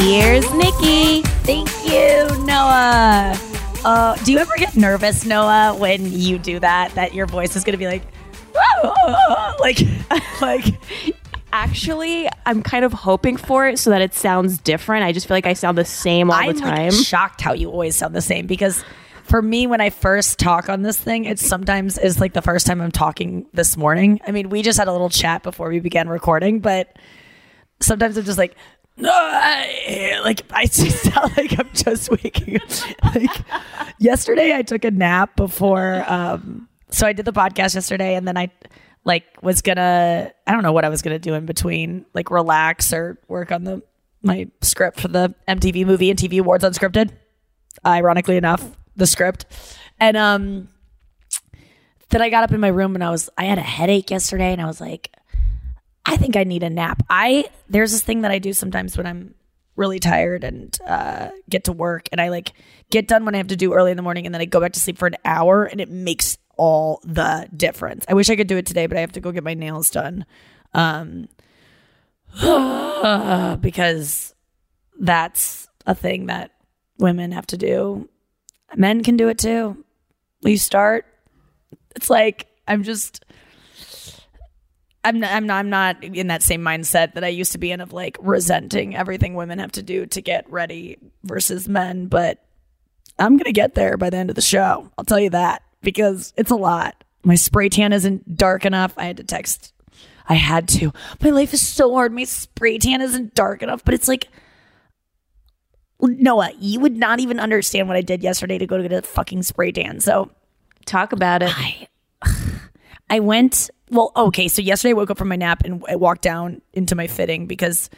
Here's Nikki. Thank you, Noah. Uh, do you ever get nervous, Noah, when you do that? That your voice is going to be like, like, like. Actually, I'm kind of hoping for it so that it sounds different. I just feel like I sound the same all I'm the time. like, shocked how you always sound the same because for me, when I first talk on this thing, it sometimes is like the first time I'm talking this morning. I mean, we just had a little chat before we began recording, but sometimes I'm just like, like I just sound like I'm just waking up. Like yesterday, I took a nap before. Um, so I did the podcast yesterday, and then I like was gonna. I don't know what I was gonna do in between, like relax or work on the my script for the MTV Movie and TV Awards unscripted. Ironically enough, the script, and um, then I got up in my room and I was I had a headache yesterday, and I was like, I think I need a nap. I there's this thing that I do sometimes when I'm really tired and uh, get to work, and I like get done when I have to do early in the morning, and then I go back to sleep for an hour, and it makes all the difference. I wish I could do it today, but I have to go get my nails done, um, because that's a thing that women have to do. Men can do it too. You start. It's like I'm just. I'm not, I'm not I'm not in that same mindset that I used to be in of like resenting everything women have to do to get ready versus men, but I'm going to get there by the end of the show. I'll tell you that because it's a lot. My spray tan isn't dark enough. I had to text I had to. My life is so hard. My spray tan isn't dark enough, but it's like Noah, you would not even understand what I did yesterday to go to get a fucking spray tan. So Talk about it. I I went well, okay, so yesterday I woke up from my nap and I walked down into my fitting because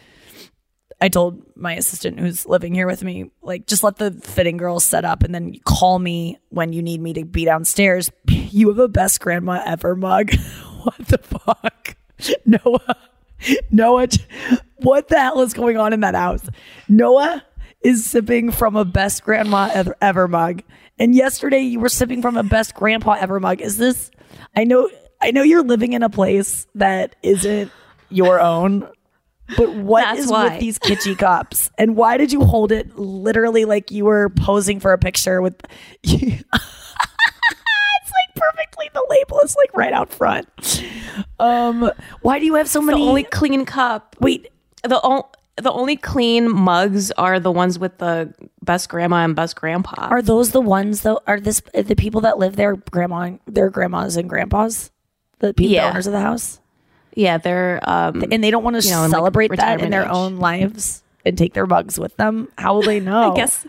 I told my assistant who's living here with me, like, just let the fitting girls set up and then call me when you need me to be downstairs. You have a best grandma ever mug. what the fuck? Noah. Noah, what the hell is going on in that house? Noah is sipping from a best grandma ever, ever mug, and yesterday you were sipping from a best grandpa ever mug. Is this? I know, I know you're living in a place that isn't your own. But what That's is why. with these kitschy cups? And why did you hold it literally like you were posing for a picture with? it's like perfectly. The label is like right out front. Um, why do you have so the many? only clean cup. Wait, The o- the only clean mugs are the ones with the best grandma and best grandpa. are those the ones though? Are this the people that live there? Grandma, their grandmas and grandpas, the people, the Yeah. owners of the house, yeah, they're um and they don't want to You know, in, like, celebrate that in their age. own lives and take their mugs with them. How will they know? I guess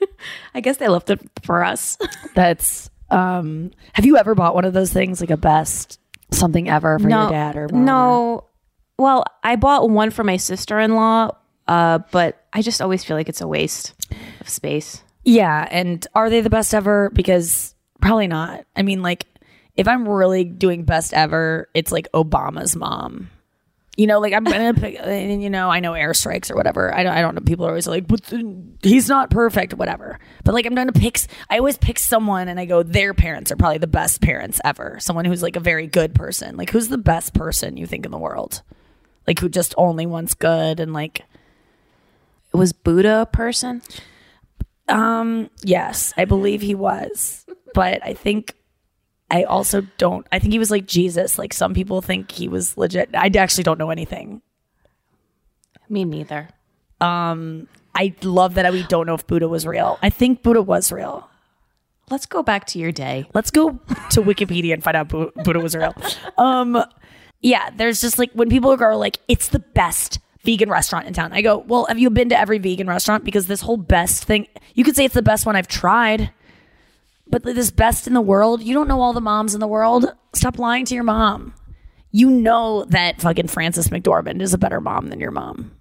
I guess they left it for us. That's um have you ever bought one of those things like a best something ever for your dad or mom? no. Well, I bought one for my sister in law, uh, but I just always feel like it's a waste of space. Yeah, and are they the best ever? Because probably not. I mean, like if I'm really doing best ever, it's like Obama's mom. You know, like I'm gonna pick, you know, I know airstrikes or whatever. I don't, I don't know. People are always like, but he's not perfect, whatever. But like, I'm gonna pick. I always pick someone, and I go, their parents are probably the best parents ever. Someone who's like a very good person. Like, who's the best person you think in the world? Like, who just only wants good and like Was Buddha a person? Um, yes, I believe he was. But I think I also don't I think he was like Jesus. Like some people think he was legit. I actually don't know anything. Me neither. Um I love that we don't know if Buddha was real. I think Buddha was real. Let's go back to your day. Let's go to Wikipedia and find out Buddha was real. Um, yeah, there's just like when people are like, it's the best vegan restaurant in town. I go, well, have you been to every vegan restaurant? Because this whole best thing, you could say it's the best one I've tried, but this best in the world, you don't know all the moms in the world. Stop lying to your mom. You know that fucking Frances McDormand is a better mom than your mom,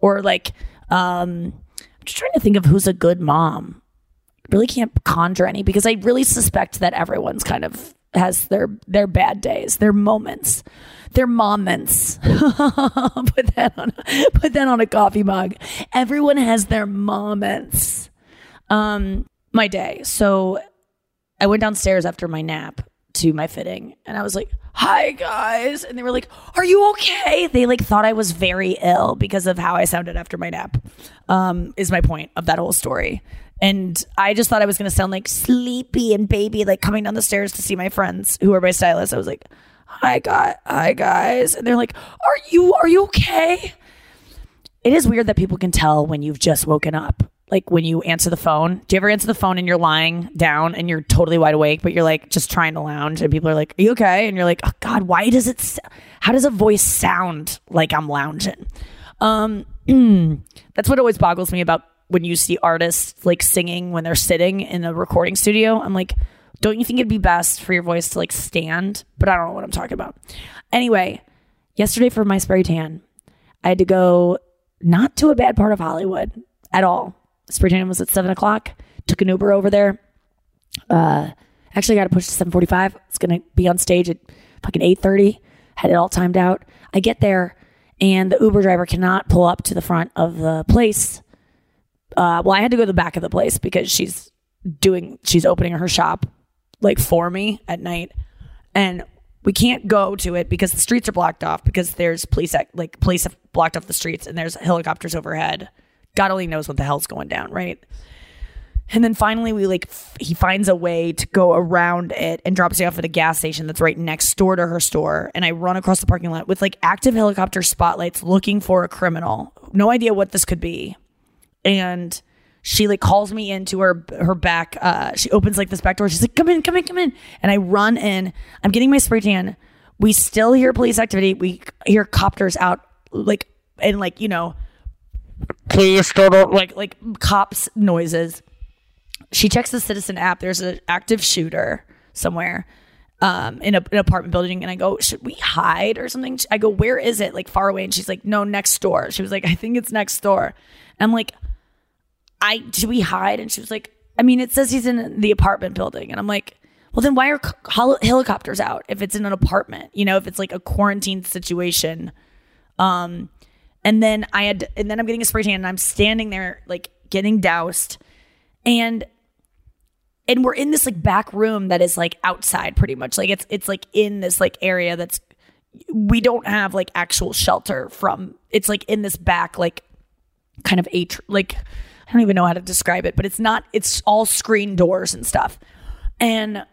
or like, um, I'm just trying to think of who's a good mom really can't conjure any because I really suspect that everyone's kind of has their their bad days, their moments, their moments. put that on put that on a coffee mug. Everyone has their moments. Um, my day. So I went downstairs after my nap to my fitting and I was like, "Hi guys." And they were like, "Are you okay?" They like thought I was very ill because of how I sounded after my nap. Um is my point of that whole story. And I just thought I was going to sound like sleepy and baby like coming down the stairs to see my friends who are my stylists. I was like, "Hi guys, hi guys." And they're like, "Are you are you okay?" It is weird that people can tell when you've just woken up. Like when you answer the phone. Do you ever answer the phone and you're lying down and you're totally wide awake, but you're like just trying to lounge and people are like, Are you okay? And you're like, Oh God, why does it, how does a voice sound like I'm lounging? Um, that's what always boggles me about when you see artists like singing when they're sitting in a recording studio. I'm like, don't you think it'd be best for your voice to like stand? But I don't know what I'm talking about. Anyway, yesterday for my spray tan, I had to go not to a bad part of Hollywood at all. Spray was at seven o'clock. Took an Uber over there. Uh, actually, got to push to seven forty-five. It's gonna be on stage at fucking eight thirty. Had it all timed out. I get there, and the Uber driver cannot pull up to the front of the place. Uh, well, I had to go to the back of the place because she's doing, she's opening her shop like for me at night, and we can't go to it because the streets are blocked off because there's police like police have blocked off the streets and there's helicopters overhead. God only knows what the hell's going down, right? And then finally, we like f- he finds a way to go around it and drops me off at a gas station that's right next door to her store. And I run across the parking lot with like active helicopter spotlights looking for a criminal. No idea what this could be. And she like calls me into her her back. Uh, she opens like this back door. She's like, "Come in, come in, come in." And I run in. I'm getting my spray tan. We still hear police activity. We hear copters out, like and like you know, please don't like like cops noises. She checks the citizen app. There's an active shooter somewhere um in a, an apartment building and i go should we hide or something? I go where is it? Like far away and she's like no next door. She was like i think it's next door. And i'm like i should we hide? And she was like i mean it says he's in the apartment building. And i'm like well then why are hel- helicopters out if it's in an apartment? You know if it's like a quarantine situation. Um, and then I had, and then I'm getting a spray tan, and I'm standing there like getting doused, and and we're in this like back room that is like outside pretty much. Like it's it's like in this like area that's we don't have like actual shelter from it's like in this back like kind of a like I don't even know how to describe it but it's not it's all screen doors and stuff. And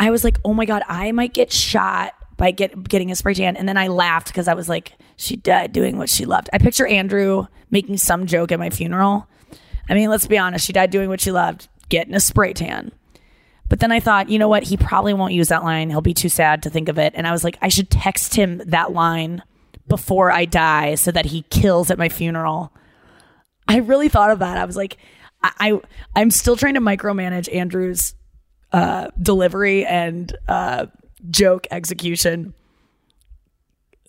I was like oh my god I might get shot by get getting a spray tan and then I laughed because I was like she died doing what she loved I picture Andrew making some joke at my funeral I mean let's be honest she died doing what she loved getting a spray tan but then I thought, you know what? He probably won't use that line. He'll be too sad to think of it. And I was like, I should text him that line before I die so that he kills at my funeral. I really thought of that. I was like, I, I am still trying to micromanage Andrew's uh, delivery and uh, joke execution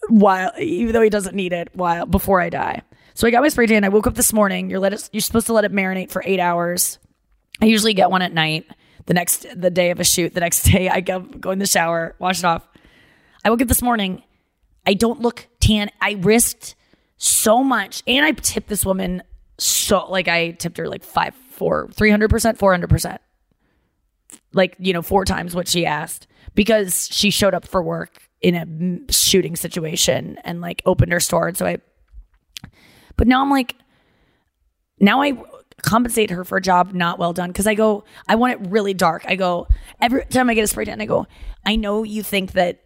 while even though he doesn't need it while before I die. So I got my spray tan. I woke up this morning. You're let it, you're supposed to let it marinate for eight hours. I usually get one at night the next the day of a shoot the next day i go go in the shower wash it off i woke up this morning i don't look tan i risked so much and i tipped this woman so like i tipped her like five four 300% 400% like you know four times what she asked because she showed up for work in a shooting situation and like opened her store and so i but now i'm like now i compensate her for a job not well done because I go, I want it really dark. I go, every time I get a spray tan, I go, I know you think that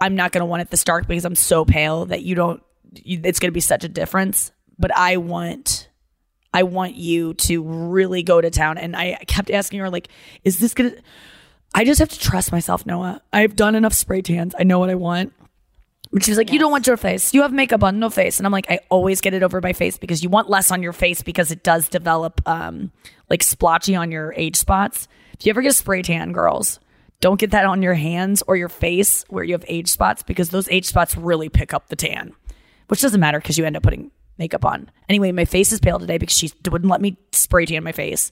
I'm not going to want it this dark because I'm so pale that you don't, you, it's going to be such a difference. But I want, I want you to really go to town. And I kept asking her, like, is this going to, I just have to trust myself, Noah. I've done enough spray tans. I know what I want. But she's like, you don't want your face. You have makeup on, no face. And I'm like, I always get it over my face because you want less on your face because it does develop um like splotchy on your age spots. If you ever get a spray tan, girls, don't get that on your hands or your face where you have age spots because those age spots really pick up the tan, which doesn't matter because you end up putting makeup on. Anyway, my face is pale today because she wouldn't let me spray tan my face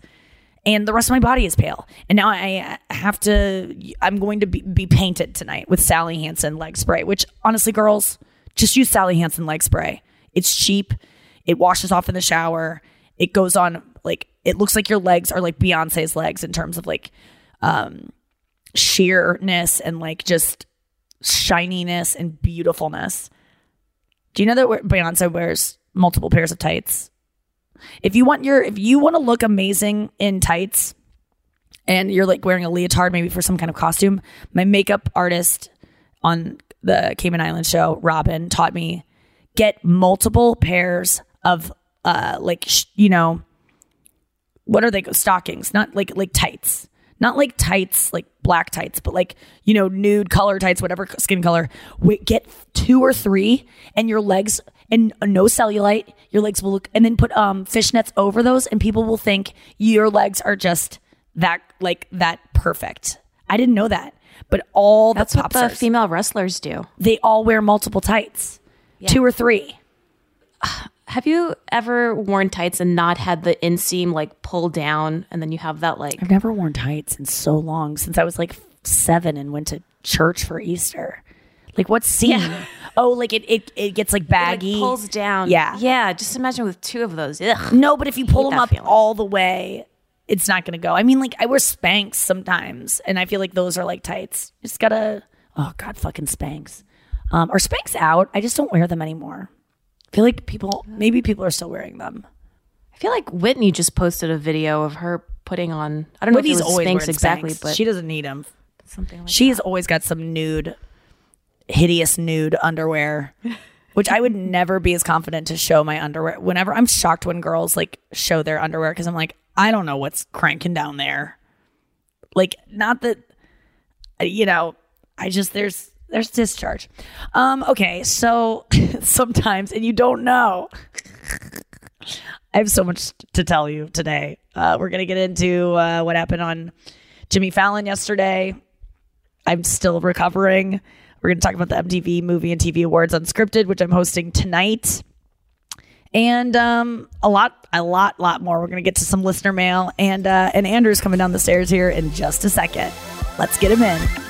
and the rest of my body is pale. And now I have to, I'm going to be, be painted tonight with Sally Hansen leg spray, which honestly, girls, just use Sally Hansen leg spray. It's cheap, it washes off in the shower, it goes on like, it looks like your legs are like Beyonce's legs in terms of like um, sheerness and like just shininess and beautifulness. Do you know that Beyonce wears multiple pairs of tights? If you want your if you want to look amazing in tights and you're like wearing a leotard maybe for some kind of costume, my makeup artist on the Cayman Island show, Robin, taught me get multiple pairs of uh like sh- you know what are they stockings, not like like tights. Not like tights, like black tights, but like, you know, nude color tights, whatever skin color. Wait, get two or three and your legs and no cellulite. Your legs will look, and then put um, fishnets over those, and people will think your legs are just that like that perfect. I didn't know that, but all That's the what the stars, female wrestlers do. they all wear multiple tights, two or three. Have you ever worn tights and not had the inseam like pull down, and then you have that like? I've never worn tights in so long since I was like seven and went to church for Easter. Like what seam? Oh, like it, it it gets like it, like, baggy, pulls down. Yeah, yeah. Just imagine with two of those. Ugh. No, but if you pull them up feeling. all the way, it's not going to go. I mean, like I wear Spanx sometimes, and I feel like those are like tights. You just gotta. Oh God, fucking Spanx. Um, are Spanx out? I just don't wear them anymore. I feel like people, maybe people are still wearing them. I feel like Whitney just posted a video of her putting on. I don't know Whitney's if it was Spanx exactly, Spanx. but she doesn't need them. something like She's always got some nude, hideous nude underwear, which I would never be as confident to show my underwear. Whenever I'm shocked when girls like show their underwear because I'm like, I don't know what's cranking down there. Like, not that, you know, I just there's there's discharge. Um, okay, so sometimes, and you don't know. I have so much to tell you today. Uh, we're gonna get into uh, what happened on Jimmy Fallon yesterday. I'm still recovering. We're going to talk about the MTV Movie and TV Awards Unscripted, which I'm hosting tonight, and um, a lot, a lot, lot more. We're going to get to some listener mail, and uh, and Andrew's coming down the stairs here in just a second. Let's get him in.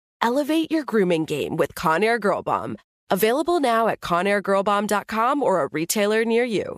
Elevate your grooming game with Conair Girl Bomb. Available now at ConairGirlBomb.com or a retailer near you.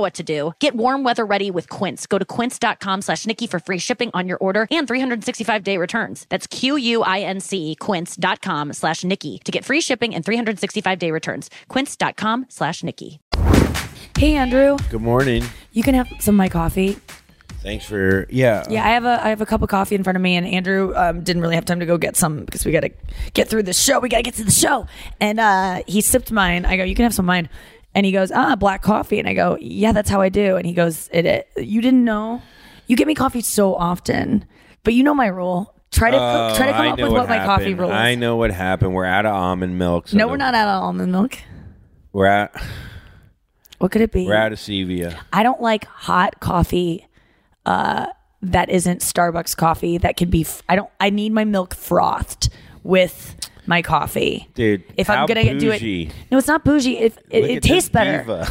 what to do. Get warm weather ready with Quince. Go to quince.com slash Nikki for free shipping on your order and 365 day returns. That's Q-U-I-N-C quince.com slash Nikki to get free shipping and 365 day returns. Quince.com slash Nikki. Hey, Andrew, Good morning. you can have some of my coffee. Thanks for yeah. Yeah, I have a I have a cup of coffee in front of me, and Andrew um, didn't really have time to go get some because we got to get through the show. We got to get to the show, and uh, he sipped mine. I go, you can have some of mine, and he goes, ah, black coffee, and I go, yeah, that's how I do, and he goes, it, it you didn't know, you get me coffee so often, but you know my rule. Try to Oh, try to come I up with what, my coffee rule is. I know what happened. We're out of almond milk. so no, the- we're not out of almond milk. We're out. What could it be? We're out of stevia. I don't like hot coffee uh, that isn't Starbucks coffee. That can be. F- I don't. I need my milk frothed with my coffee. Dude, if I'm gonna do it, no, it's not bougie. It it, it tastes better. diva.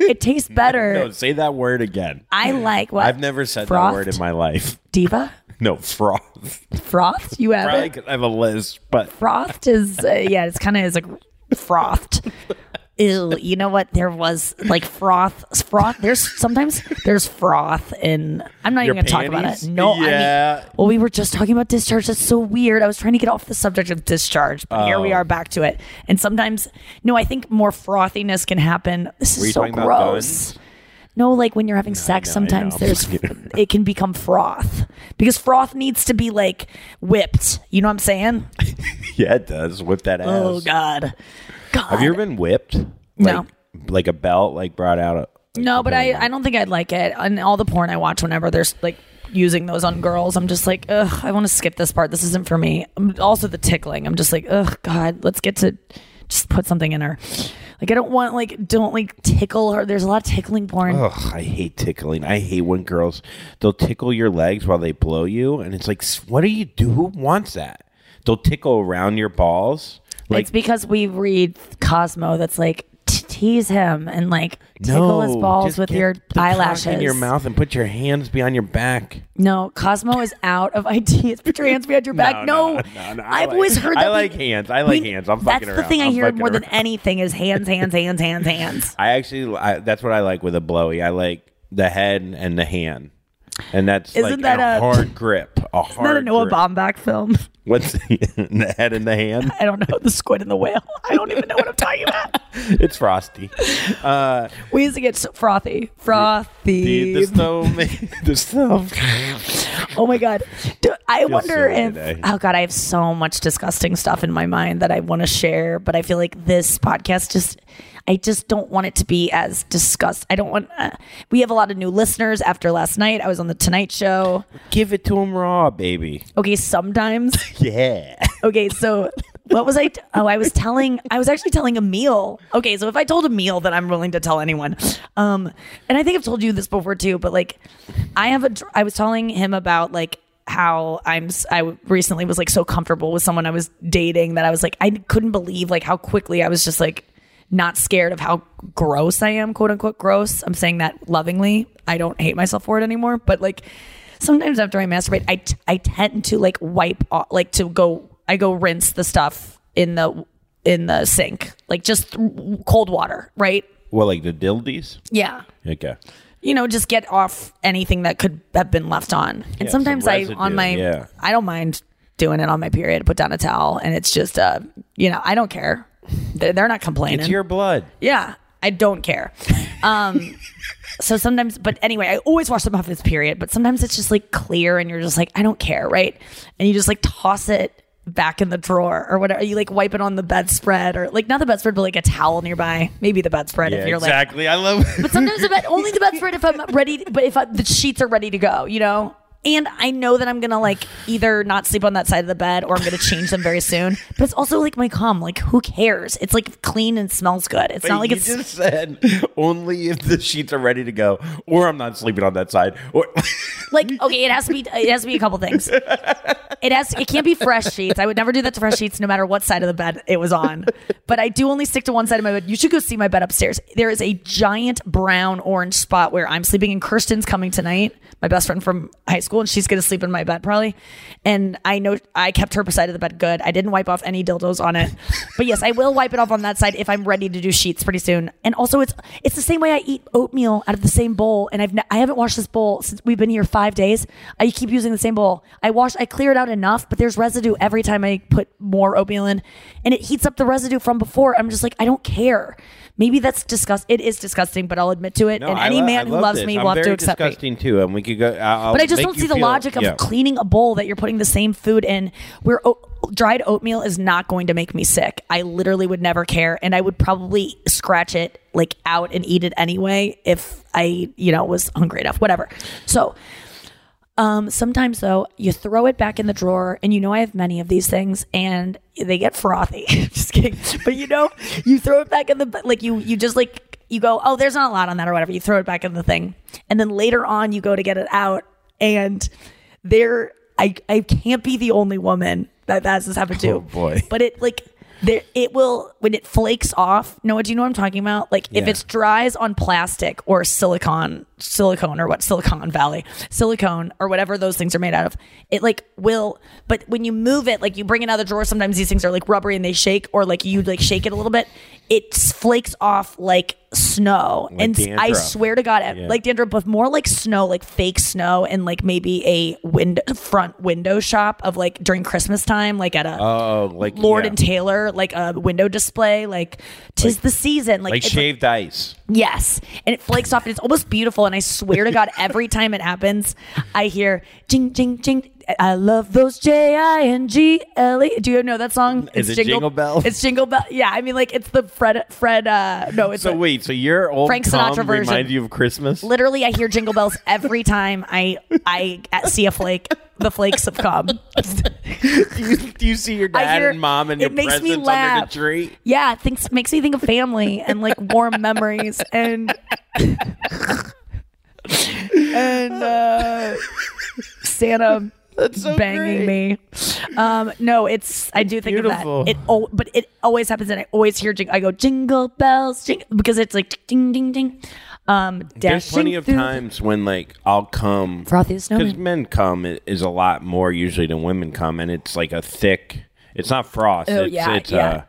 It tastes better. no, say that word again. I like what I've never said Frothed? that word in my life. diva. No froth. Froth? You have Probably it? I have a list, but Frothed is uh, yeah, it's kind of is like frothed. Ew, you know what? There was like froth, froth. There's sometimes there's froth in. I'm not Your even gonna talk about it. No, Yeah. I mean, well, we were just talking about discharge. That's so weird. I was trying to get off the subject of discharge, but here we Oh. are back to it. And sometimes, no, I think more frothiness can happen. This is so gross. No, like when you're having sex, know, sometimes there's it can become froth because froth needs to be like whipped. You know what I'm saying? yeah, it does. Whip that oh, ass. Oh God, Have you ever been whipped? No. Like, like a belt, like brought out. A, No, but I, I don't think I'd like it. And all the porn I watch whenever there's like using those on girls, I'm just like, ugh, I want to skip this part. This isn't for me. Um, Also the tickling. I'm just like, ugh, God, let's get to just put something in her. Like I don't want like don't like tickle her. There's a lot of tickling porn. Ugh, I hate tickling. I hate when girls they'll tickle your legs while they blow you, and it's like, what do you do? Who wants that? They'll tickle around your balls. Like it's because we read Cosmo that's like "T- tease him and like tickle his balls with your eyelashes in your mouth and put your hands behind your back. No, Cosmo is out of ideas. Put your hands behind your back. No, no, no, I I've like- always heard. That I like we- hands. I like we- hands. I'm fucking. That's the thing I hear more than anything is hands, hands, hands, hands, hands. I actually, I, that's what I like with a blowy. I like the head and the hand, and that's Isn't like that a, a- hard grip. A Isn't that a hard Noah grip. Baumbach film? What's the head in the hand? I don't know. The squid and the whale. I don't even know what I'm talking about. It's frosty. Uh, We used to get so frothy. Frothy. the, the snow, the snow. Oh my god. Do, I wonder silly if today. oh god, I have so much disgusting stuff in my mind that I want to share, but I feel like this podcast just I just don't want it to be as disgust. I don't want. Uh, we have a lot of new listeners after last night. I was on the Tonight Show. Give it to them raw, baby. Okay, sometimes. Yeah. Okay, so what was I? T- oh, I was telling. I was actually telling Emil. Okay, so if I told Emil that I'm willing to tell anyone, um, and I think I've told you this before too, but like, I have a. I was telling him about like how I'm. I recently was like so comfortable with someone I was dating that I was like I couldn't believe like how quickly I was just like not scared of how gross I am, quote unquote gross. I'm saying that lovingly. I don't hate myself for it anymore, but like sometimes after I masturbate, I, t- I tend to like wipe off, like to go, I go rinse the stuff in the in the sink, like just th- cold water, right? Well, like the dildies. Yeah. Okay. You know, just get off anything that could have been left on. And Yeah, sometimes some I residue, on my yeah. I don't mind doing it on my period, put down a towel, and it's just uh, you know, I don't care. They're, they're not complaining. It's your blood. Yeah, I don't care. Um, so sometimes, but anyway, I always wash them off this period, but sometimes it's just like clear and you're just like, I don't care, right? And you just like toss it back in the drawer or whatever. You like wipe it on the bedspread or like not the bedspread, but like a towel nearby. Maybe the bedspread Yeah, if you're like exactly. I love. but sometimes the bed, only the bedspread if I'm ready, to, but if I, the sheets are ready to go, you know? And I know that I'm gonna like either not sleep on that side of the bed or I'm gonna change them very soon. But it's also like my cum. Like who cares? It's like clean and smells good. It's not like you it's just said only if the sheets are ready to go, or I'm not sleeping on that side. Or like okay. It has to be. It has to be a couple things. It has. It can't be fresh sheets. I would never do that to fresh sheets, no matter what side of the bed it was on. But I do only stick to one side of my bed. You should go see my bed upstairs. There is a giant brown orange spot where I'm sleeping, and Kirsten's coming tonight. My best friend from high school, and she's gonna sleep in my bed probably. And I know I kept her side of the bed good. I didn't wipe off any dildos on it, but yes, I will wipe it off on that side if I'm ready to do sheets pretty soon. And also, it's it's the same way I eat oatmeal out of the same bowl, and I've n- I haven't washed this bowl since we've been here five days. I keep using the same bowl. I wash, I clear it out enough, but there's residue every time I put more oatmeal in, and it heats up the residue from before. I'm just like, I don't care. Maybe that's disgust. It is disgusting, but I'll admit to it. No, and any lo- man who love loves this. me I'm will have to accept me. disgusting too, and we could go. I'll, But I just don't see the feel- logic of yeah. cleaning a bowl that you're putting the same food in where oat, dried oatmeal is not going to make me sick. I literally would never care. And I would probably scratch it like out and eat it anyway if I, you know, was hungry enough, whatever. So, um, sometimes though, you throw it back in the drawer, and you know I have many of these things, and they get frothy. just kidding, but you know, you throw it back in the like you you just like you go, oh, there's not a lot on that or whatever. You throw it back in the thing, and then later on you go to get it out, and there, I I can't be the only woman that that has happened to. Oh, boy. But it like there, it will when it flakes off. No, do you know what I'm talking about? Like if Yeah. it's dries on plastic or silicone, silicone or what Silicon Valley, silicone or whatever those things are made out of, it like will. But when you move it, like you bring it out of the drawer, sometimes these things are like rubbery and they shake, or like you like shake it a little bit, it flakes off like snow. Like and I swear to God, eh, Yeah. like dandruff, but more like snow, like fake snow, and like maybe a window front window shop of like during Christmas time, like at a Oh, like Lord yeah. and Taylor, like a window display, like tis the season, like, like shaved ice. yes, and it flakes off, and it's almost beautiful. And I swear to God, every time it happens, I hear jing jing jing. I love those J I N G L E. Do you know that song? Is it Jingle Bells? It's Jingle Bell. Yeah, I mean, like it's the Fred Fred. uh No, it's So a- wait, so your old Frank Sinatra version. reminds you of Christmas? Literally, I hear jingle bells every time I I see a flake. The flakes have come. do, you, do you see your dad hear- and mom and it your makes presents me under laugh. the tree? Yeah, it thinks makes me think of family and like warm memories and and uh, Santa banging me. Um, no, it's I do think Beautiful. of that. It oh, but it always happens, and I always hear jing- I go jingle bells, jing, because it's like ding ding ding. Um, There's plenty of through- times when like I'll come Frothy as snowman. because men come i- is a lot more usually than women come, and it's like a thick. It's not frost. Oh, it's, yeah, it's yeah. a.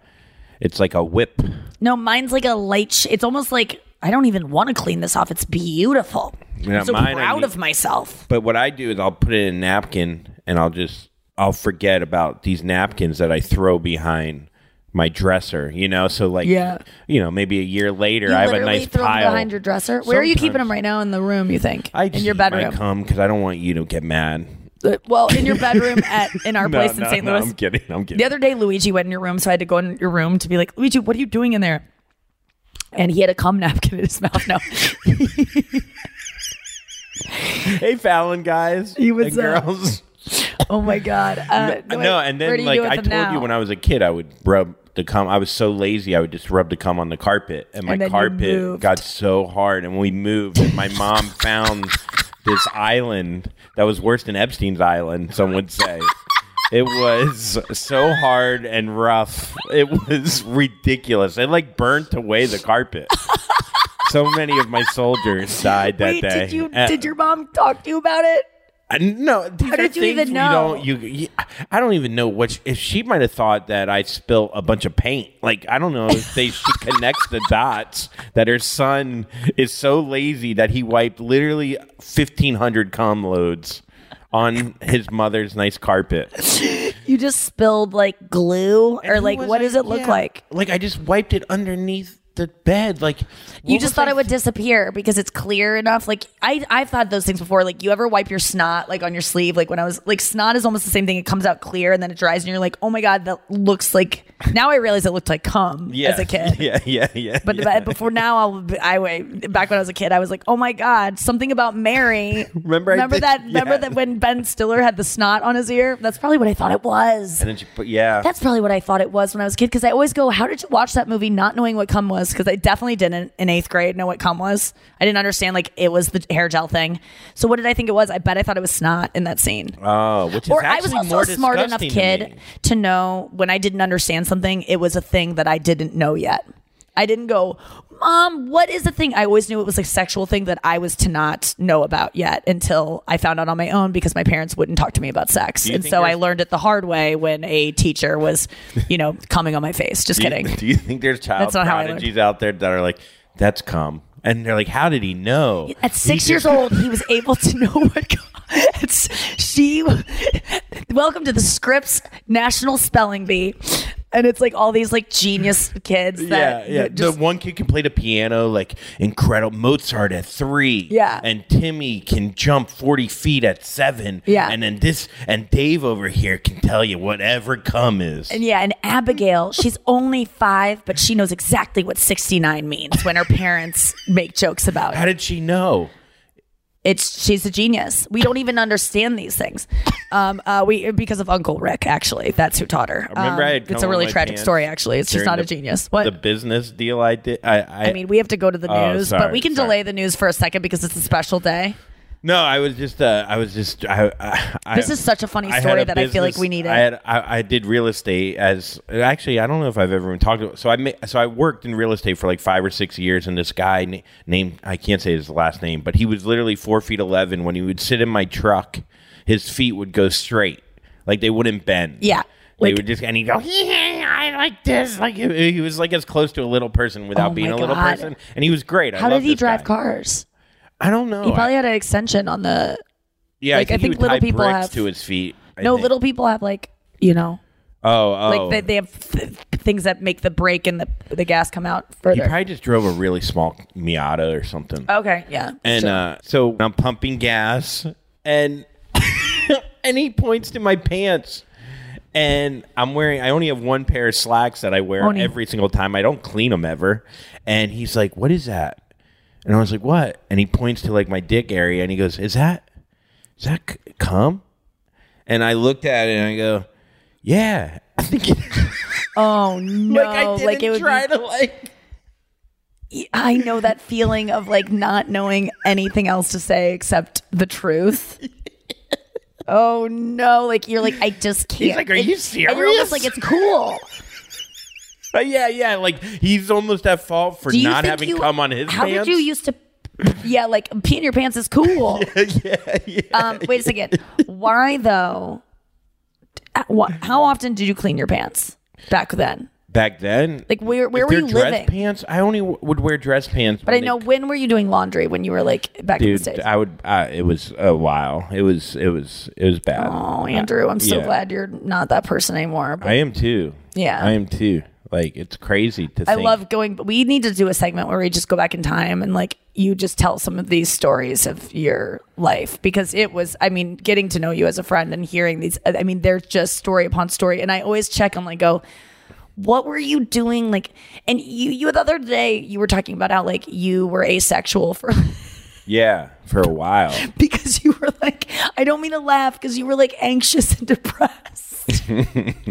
It's like a whip. No, mine's like a light. Sh- it's almost like I don't even want to clean this off. It's beautiful. Yeah, I'm so mine, proud of myself. But what I do is I'll put it in a napkin and I'll just I'll forget about these napkins that I throw behind my dresser. You know, so like Yeah. you know, maybe a year later I have a nice throw them pile behind your dresser. Where are you keeping them right now in the room? You think I in your bedroom? cum because I don't want you to get mad. Uh, well, in your bedroom at in our No, place in no, St. no, Louis. I'm kidding. I'm kidding. The other day, Luigi went in your room, so I had to go in your room to be like, Luigi, what are you doing in there? And he had a cum napkin in his mouth. No, hey, Fallon guys, He was, and uh, girls. oh my god. Uh, no, wait, and then like I told now? you when I was a kid, I would rub the cum. I was so lazy, I would just rub the cum on the carpet, and my And carpet got so hard. And when we moved, and my mom found this island that was worse than Epstein's island. Some would say. It was so hard and rough. It was ridiculous. It like burnt away the carpet. so many of my soldiers died that Wait, day. did you Uh, did your mom talk to you about it? I- no, these How are did you things even we know? don't- you, you- I don't even know what. If she might have thought that I spilled a bunch of paint, like I don't know if they she connects the dots that her son is so lazy that he wiped literally fifteen hundred cum loads on his mother's nice carpet. You just spilled like glue, or And like was what does it look yeah, like? Like I just wiped it underneath the bed. Like You what just thought I it would disappear because it's clear enough. Like I, I've thought those things before. Like you ever wipe your snot like on your sleeve? Like when I was like snot is almost the same thing. It comes out clear and then it dries, and you're like, oh my god, that looks like. Now I realize it looked like cum yeah, as a kid. Yeah, yeah, yeah. But, yeah. before now, I'll, I way back when I was a kid, I was like, "Oh my god, something about Mary." Remember remember did- that? Remember that when Ben Stiller had the snot on his ear? That's probably what I thought it was. and then she put yeah. That's probably what I thought it was when I was a kid. Because I always go, "How did you watch that movie not knowing what cum was?" Because I definitely didn't in eighth grade know what cum was. I didn't understand like it was the hair gel thing. So what did I think it was? I bet I thought it was snot in that scene. oh, which is Or I was also more a smart enough disgusting to kid to know when I didn't understand something, it was a thing that I didn't know yet. I didn't go, Mom, what is the thing? I always knew it was a sexual thing that I was to not know about yet until I found out on my own because my parents wouldn't talk to me about sex. And so I learned it the hard way when a teacher was, you know, coming on my face. Just do you, kidding. Do you think there's child That's not prodigies out there that are like, that's cum? And they're like, how did he know? At six He years just- old, he was able to know what. It's she. Welcome to the Scripps National Spelling Bee, and it's like all these like genius kids. Yeah, That yeah. Just, the one kid can play the piano like incredible. Mozart at three. Yeah. And Timmy can jump 40 feet at seven. Yeah. And then this, and Dave over here can tell you whatever cum is. and yeah, and Abigail, she's only five, but she knows exactly what sixty nine means when her parents make jokes about it. How did she know? It's she's a genius. We don't even understand these things. Um, uh, we because of Uncle Rick. Actually, that's who taught her. Remember, Um, I had it's a really tragic story. Actually, it's just not a genius. What The business deal I did. I, I, I mean, we have to go to the Oh, news, sorry, but we can sorry. delay the news for a second because it's a special day. No, I was just. Uh, I was just. I, I, This is such a funny story a that I feel like we need it. I had. I, I did real estate as. Actually, I don't know if I've ever even talked about. So I. ma- So I worked in real estate for like five or six years, and this guy na- named I can't say his last name, but he was literally four feet eleven. When he would sit in my truck, his feet would go straight, like they wouldn't bend. Yeah. They would just and he'd go, yeah, I like this. Like he he was like as close to a little person without Oh being a little God. person, and he was great. I How did he drive guy. cars? I don't know. He probably had an extension on the. yeah, like, I I think, he think would little tie people have- to his feet. I no, think. little people have like you know, Oh, oh. like they, they have th- things that make the brake and the the gas come out he probably just drove a really small Miata or something. okay, yeah. and sure. uh, so I'm pumping gas, and and he points to my pants, and I'm wearing. I only have one pair of slacks that I wear Only. every single time. I don't clean them ever. And he's like, "What is that?" And I was like, "What?" And he points to like my dick area, and he goes, "Is that is that c- cum?" And I looked at it, and I go, "Yeah, I think." It- oh no, like I didn't it would try be, to like. I know that feeling of like not knowing anything else to say except the truth. oh no, like you're like I just can't. He's like, "Are you It's- and You're almost serious?" like it's cool. Uh, yeah, yeah. Like he's almost at fault for Do you not think having you- cum on his How pants. did you used to? Yeah, like pee in your pants is cool. yeah, yeah. Um, wait a second. Why though? Uh, How often did you clean your pants back then? Back then, Like where where if were they're you dress living? Pants. I only w- would wear dress pants. But I know when were you doing laundry when you were like back in the dude. states? I would. Uh, it was a while. It was. It was. It was bad. Oh, Andrew, I'm so Yeah. glad you're not that person anymore. But I am too. Yeah. I am too. Like it's crazy to. I think. love going. But we need to do a segment where we just go back in time and like you just tell some of these stories of your life because it was. I mean, getting to know you as a friend and hearing these. I mean, they're just story upon story, and I always check and like go. What were you doing? Like, and you, you the other day, you were talking about how like you were asexual for Yeah, for a while. because you were like, I don't mean to laugh because you were like anxious and depressed.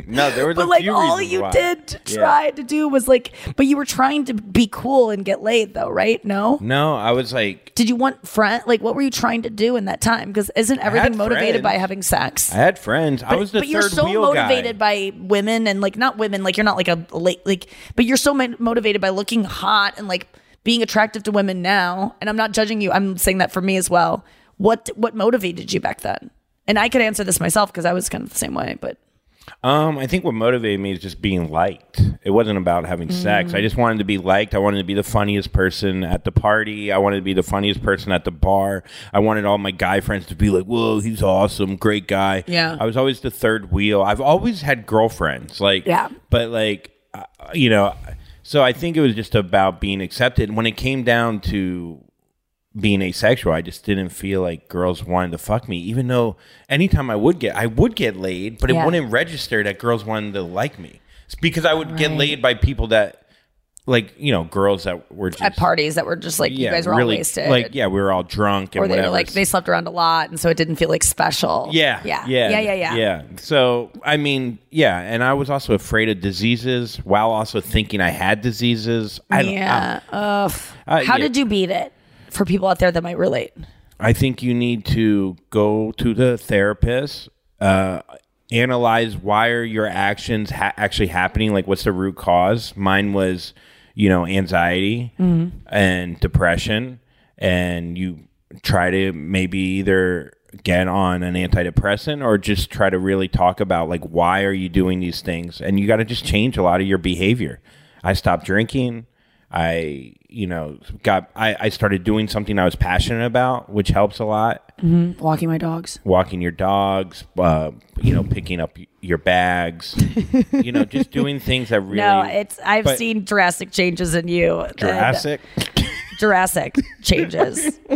no, there was. but a like all you why. did to Yeah. try to do was like, but you were trying to be cool and get laid though, right? No. No, I was like, Did you want friend? Like, what were you trying to do in that time? Because isn't everything motivated by having sex? I had friends. I was the but you're so motivated guy. by women and like not women, like you're not like a late like, but you're so motivated by looking hot and like being attractive to women now. And I'm not judging you. I'm saying that for me as well. What what motivated you back then? And I could answer this myself because I was kind of the same way. But Um, I think what motivated me is just being liked. It wasn't about having sex. Mm. I just wanted to be liked. I wanted to be the funniest person at the party. I wanted to be the funniest person at the bar. I wanted all my guy friends to be like, "Whoa, he's awesome, great guy." Yeah. I was always the third wheel. I've always had girlfriends, like, Yeah. but like, uh, you know, so I think it was just about being accepted. When it came down to being asexual, I just didn't feel like girls wanted to fuck me, even though anytime I would get, I would get laid, but it Yeah. wouldn't register that girls wanted to like me. It's because I would get Right. laid by people that, like, you know, girls that were just at parties that were just like you guys were really, all wasted, Like, yeah, we were all drunk and or they whatever. were like they slept around a lot, and so it didn't feel like special. Yeah, yeah, yeah, yeah, yeah, yeah. yeah. So I mean, yeah, and I was also afraid of diseases while also thinking I had diseases. I don't- yeah. Ugh. Uh, How yeah. did you beat it? For people out there that might relate. I think you need to go to the therapist, uh, analyze why are your actions ha- actually happening. Like, what's the root cause? Mine was, you know, anxiety and depression, and you try to maybe either get on an antidepressant or just try to really talk about like why are you doing these things, and you got to just change a lot of your behavior. I stopped drinking. I, you know, got I, I started doing something I was passionate about, which helps a lot. Mm-hmm. Walking my dogs. Walking your dogs, uh, you know, picking up your bags, you know, just doing things that really. no, it's I've but- seen drastic changes in you. and- Jurassic. Changes.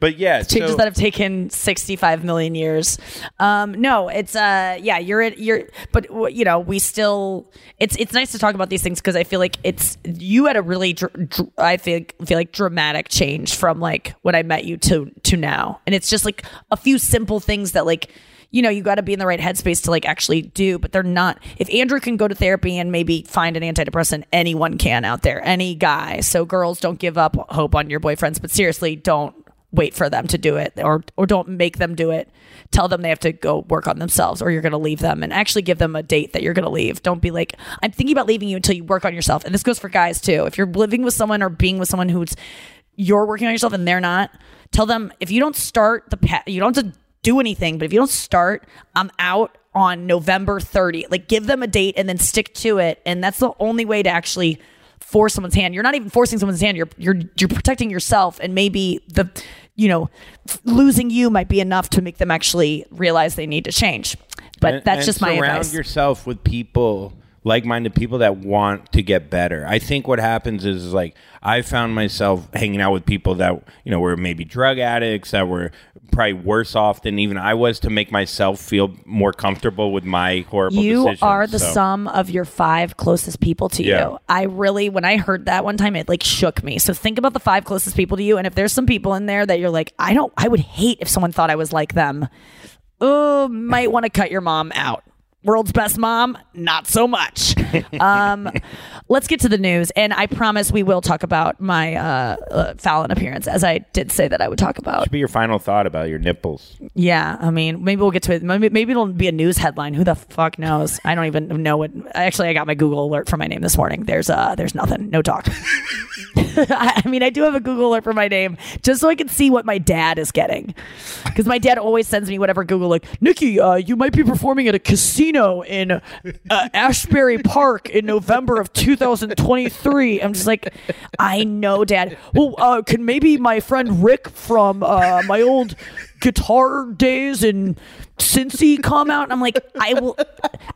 But yeah, changes so- that have taken 65 million years. Um, no, it's uh, yeah, you're you're, but you know, we still. It's it's nice to talk about these things because I feel like it's you had a really, dr- dr- I feel feel like dramatic change from like when I met you to to now, and it's just like a few simple things that like. You know, you got to be in the right headspace to like actually do, but they're not. If Andrew can go to therapy and maybe find an antidepressant, anyone can out there, any guy. So girls, don't give up hope on your boyfriends, but seriously, don't wait for them to do it or or don't make them do it. Tell them they have to go work on themselves or you're going to leave them and actually give them a date that you're going to leave. Don't be like I'm thinking about leaving you until you work on yourself. And this goes for guys too. If you're living with someone or being with someone who's you're working on yourself and they're not, tell them if you don't start the pa- you don't have to do anything, but if you don't start, I'm out on November 30. Like give them a date and then stick to it. And that's the only way to actually force someone's hand. You're not even forcing someone's hand. You're you're you're protecting yourself and maybe the you know losing you might be enough to make them actually realize they need to change. But And- that's and just my advice. surround yourself with people like-minded people that want to get better i think what happens is like i found myself hanging out with people that you know were maybe drug addicts that were probably worse off than even i was to make myself feel more comfortable with my horrible you decisions. are the So- sum of your five closest people to Yeah. you. I really, when I heard that one time, it like shook me. So think about the five closest people to you, and if there's some people in there that you're like, I don't, I would hate if someone thought I was like them. Oh, might want to cut your mom out. World's best mom, not so much. Um, let's get to the news, and I promise we will talk about my uh, uh, Fallon appearance, as I did say that I would talk about. should be your final thought about your nipples Yeah, I mean, maybe we'll get to it. Maybe, maybe it'll be a news headline. Who the fuck knows? I don't even know what. Actually, I got my Google alert for my name this morning. There's uh, there's nothing. No talk. I mean, I do have a Google alert for my name just so I can see what my dad is getting, because my dad always sends me whatever Google like, Nikki, uh, you might be performing at a casino in uh, Asbury Park in November of 2023. I'm just like, I know, Dad. Well, uh, can maybe my friend Rick from uh, my old guitar days in Cincy come out? And I'm like, I will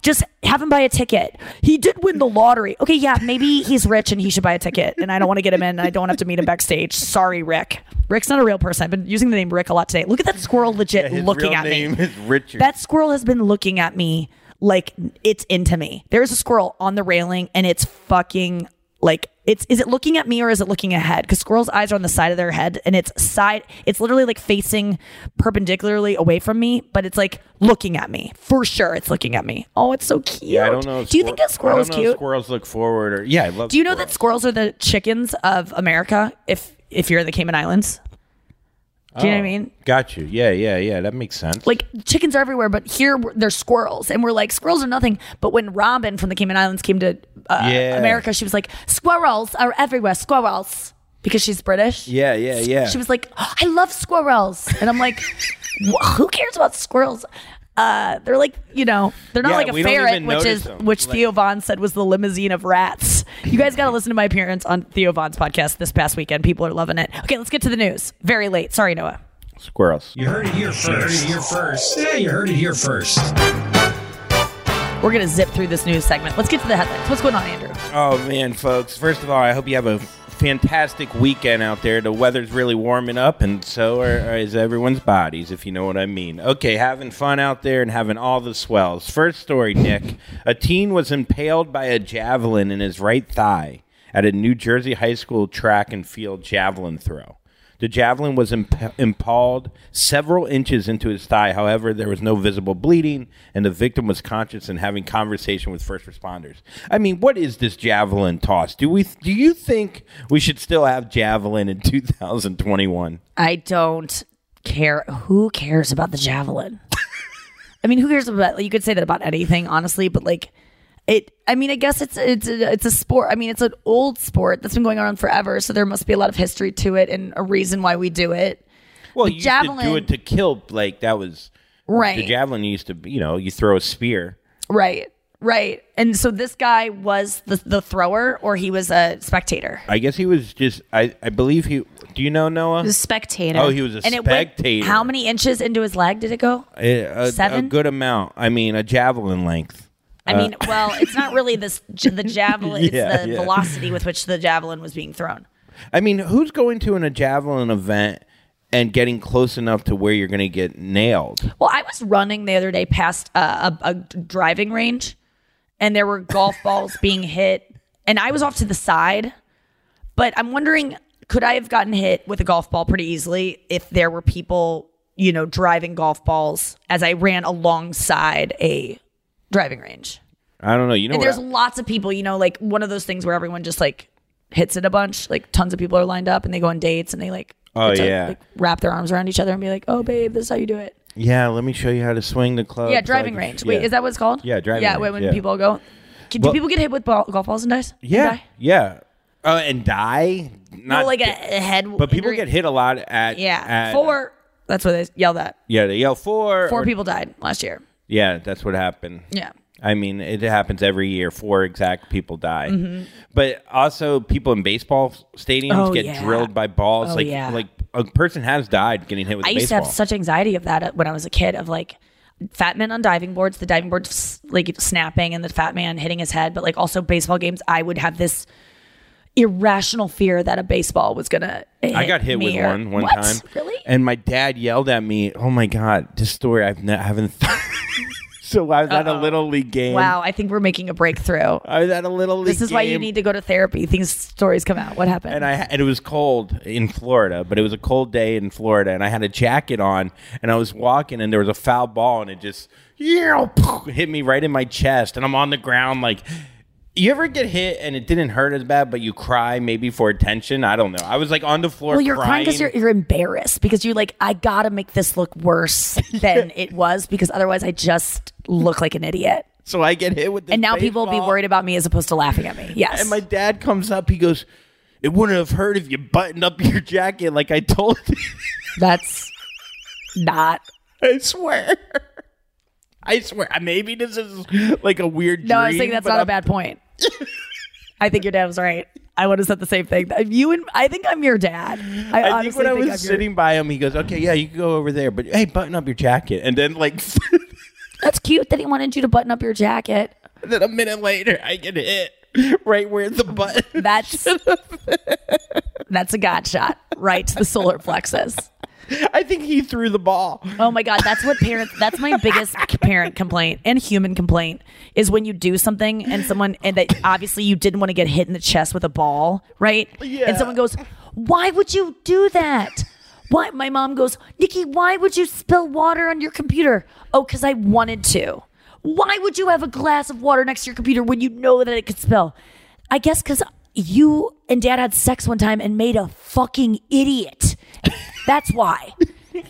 just have him buy a ticket. He did win the lottery. Okay, yeah, maybe he's rich and he should buy a ticket. And I don't want to get him in. I don't have to meet him backstage. Sorry, Rick. Rick's not a real person. I've been using the name Rick a lot today. Look at that squirrel legit His looking real at name me. is richard That squirrel has been looking at me like it's into me. There's a squirrel on the railing and it's fucking like it's is it looking at me or is it looking ahead? Because squirrels' eyes are on the side of their head and it's side it's literally like facing perpendicularly away from me, but it's like looking at me. For sure it's looking at me. Oh, it's so cute. yeah i don't know Do you think a squirrel I is don't know if cute? squirrels look forward or yeah i love Do you know that squirrels are the chickens of America if if you're in the Cayman Islands? Do you know what I Oh, mean? got you yeah yeah yeah that makes sense Like chickens are everywhere, but here they're squirrels, and we're like squirrels are nothing. But when Robin from the Cayman Islands came to uh, Yeah. America, she was like squirrels are everywhere, squirrels, because she's British. yeah yeah yeah She was like, "Oh, I love squirrels, and I'm like, who cares about squirrels? Uh, they're like, you know, they're not Yeah, like a we don't ferret, even which notice is them. which Like- Theo Von said was the limousine of rats. You guys got to listen to my appearance on Theo Von's podcast this past weekend. People are loving it. Okay, let's get to the news. Very late. Sorry, Noah. squirrels You heard it here first. You heard it here first. Yeah, you heard it here first. We're gonna zip through this news segment. Let's get to the headlines. What's going on, Andrew? Oh man, folks! First of all, I hope you have a fantastic weekend out there. The weather's really warming up, and so are, is everyone's bodies, if you know what I mean. Okay, having fun out there and having all the swells. First story, Nick: a teen was impaled by a javelin in his right thigh at a New Jersey high school track and field javelin throw. The javelin was imp- impaled several inches into his thigh. However, there was no visible bleeding, and the victim was conscious and having conversation with first responders. I mean, what is this javelin toss? Do we? Do you think we should still have javelin in 2021? I don't care. Who cares about the javelin? I mean, who cares about? You could say that about anything, honestly, but like it. I mean, I guess it's it's a, it's a sport. I mean, it's an old sport that's been going on forever, so there must be a lot of history to it and a reason why we do it. Well, The you used to do it to kill. Like that was Right. The javelin used to, you know, you throw a spear. Right, right. And so this guy was the the thrower, or he was a spectator. I guess he was just. I I believe he. Do you know Noah? He was a spectator. Oh, he was a and it went spectator. how many inches into his leg did it go? A, a- Seven? a good amount. I mean, a javelin length. I Uh, mean, well, it's not really this the javelin; it's Yeah, the yeah. velocity with which the javelin was being thrown. I mean, who's going to an, a javelin event and getting close enough to where you're going to get nailed? Well, I was running the other day past uh, a, a driving range, and there were golf balls being hit, and I was off to the side. But I'm wondering, could I have gotten hit with a golf ball pretty easily if there were people, you know, driving golf balls as I ran alongside a driving range? I don't know. You know and there's I- lots of people, you know, like one of those things where everyone just like hits it a bunch. Like tons of people are lined up and they go on dates and they like Oh, to, yeah. like, wrap their arms around each other and be like, "Oh, babe, this is how you do it." Yeah, let me show you how to swing the club. yeah, driving range. Wait, is that what it's called? Yeah, driving Yeah, range, when, when yeah. people go, Can, Well- do people get hit with ball, golf balls and dice? And Yeah, die? yeah. Oh, and die? Not no, like a, a head. But people get hit a lot at Yeah, at- four. That's what they yelled at. Yeah, they yell four. Four or- people died last year. Yeah, that's what happened. Yeah. I mean, it happens every year. Four exact people die. Mhm. But also, people in baseball stadiums Oh, get yeah. drilled by balls. Oh, like, yeah. like a person has died getting hit with I a used baseball. to have such anxiety of that when I was a kid of like fat men on diving boards, the diving board like snapping and the fat man hitting his head, but like also baseball games, I would have this irrational fear that a baseball was gonna. I got hit with or- one one What? time. Really? And my dad yelled at me. Oh my god, this story I've ne- haven't. so I was at a little league game. Wow, I think we're making a breakthrough. I was at a little league This is why you need to go to therapy. Things stories come out. What happened? and I and it was cold in Florida, but it was a cold day in Florida, and I had a jacket on, and I was walking, and there was a foul ball, and it just yeah, hit me right in my chest, and I'm on the ground like. You ever get hit and it didn't hurt as bad, but you cry maybe for attention? I don't know. I was like on the floor. well, you're crying because you're, you're embarrassed because you're like, I gotta make this look worse than it was because otherwise I just look like an idiot. So I get hit with this And now people will be baseball. worried about me as opposed to laughing at me. Yes. And my dad comes up. He goes, "It wouldn't have hurt if you buttoned up your jacket like I told you." That's not. I swear. I swear. Maybe this is like a weird. No, I was dream, saying that's but not a I'm- bad point. I think your dad was right. I would have said the same thing. You and I think I'm your dad. I, I think when I was I'm your- sitting by him, he goes, "Okay, yeah, you can go over there, but hey, button up your jacket." And then, like, That's cute that he wanted you to button up your jacket. then a minute later, I get hit right where the button. That's that's a god shot right to the solar plexus. I think he threw the ball. Oh my god, that's what parents. That's my biggest parent complaint and human complaint is when you do something and someone and that obviously you didn't want to get hit in the chest with a ball, right? Yeah. And someone goes, "Why would you do that?" Why? My mom goes, "Nikki, why would you spill water on your computer?" Oh, because I wanted to. Why would you have a glass of water next to your computer when you know that it could spill? I guess because you and dad had sex one time and made a fucking idiot. That's why.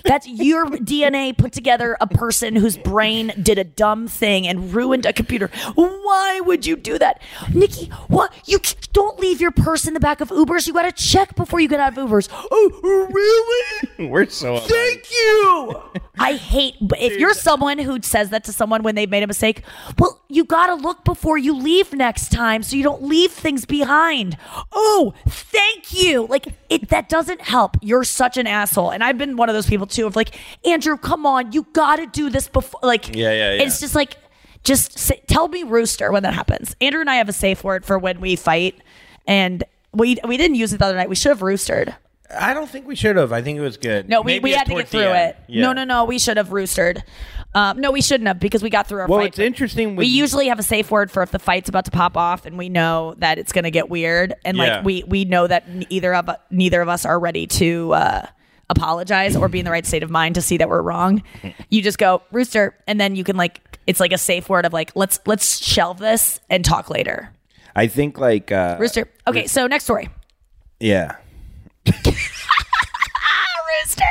That's your DNA put together a person whose brain did a dumb thing and ruined a computer. Why would you do that? Nikki, what? You don't leave your purse in the back of Ubers. You got to check before you get out of Ubers. Oh, really? We're so. Thank you. I hate if you're someone who says that to someone when they've made a mistake. Well, you got to look before you leave next time so you don't leave things behind. Oh, thank you. Like it that doesn't help. You're such an asshole. And I've been one of those people too of like, "Andrew, come on. You got to do this before like Yeah, yeah, yeah. It's just like just say, tell me rooster when that happens. Andrew and I have a safe word for when we fight and we we didn't use it the other night. We should have roostered. I don't think we should have. I think it was good. No, we, Maybe we had to get through it. Yeah. No, no, no. We should have roostered. Um, no, we shouldn't have because we got through our Well, fight. it's interesting. we usually have a safe word for if the fight's about to pop off and we know that it's going to get weird and Yeah. like we we know that n- either of neither of us are ready to uh, apologize or be in the right state of mind to see that we're wrong. You just go rooster and then you can like it's like a safe word of like let's let's shelve this and talk later. I think like uh, Rooster. Okay, so next story. Yeah. Rooster.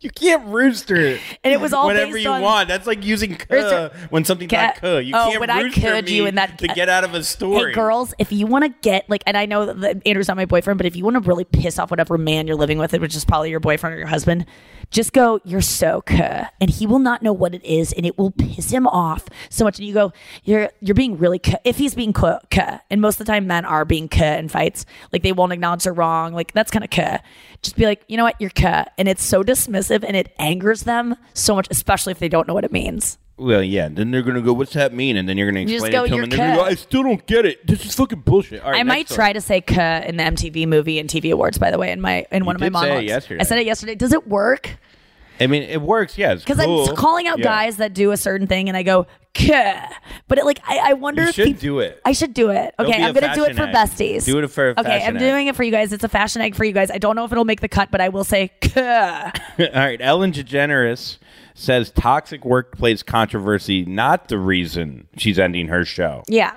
You can't rooster it. And it was all whatever you on- want. That's like using Rooster. when something's Ca- not "cuh." You oh, can't when I rooster could me you in that- to get out of a story. Hey, girls, if you want to get like, and I know that Andrew's not my boyfriend, but if you want to really piss off whatever man you're living with, which is probably your boyfriend or your husband, just go, "You're so cuh," and he will not know what it is, and it will piss him off so much. And you go, "You're you're being really cuh." If he's being cuh, cuh, and most of the time men are being cuh in fights, like they won't acknowledge they're wrong. Like that's kind of cuh. Just be like, you know what, you're cuh, and it's so dismissive and it angers them so much, especially if they don't know what it means. Well, yeah. Then they're gonna go, "What's that mean?" And then you're gonna You just explain go, it to them, "You're and they're gonna go, cuh." "I still don't get it. This is fucking bullshit." All right, I might next try to say "cuh" in the MTV movie and TV awards. By the way, in my in one of my did say it monologues, yesterday. I said it yesterday. Does it work? I mean, it works. Yeah, Because cool. I'm calling out Yeah. guys that do a certain thing, and I go "cuh," but it, like I, I wonder You if should peop- do it. I should do it. Okay, I'm gonna do it for egg. besties. Do it for a Okay, I'm egg. doing it for you guys. It's a fashion egg for you guys. I don't know if it'll make the cut, but I will say. All right, Ellen DeGeneres says toxic workplace controversy not the reason she's ending her show. Yeah.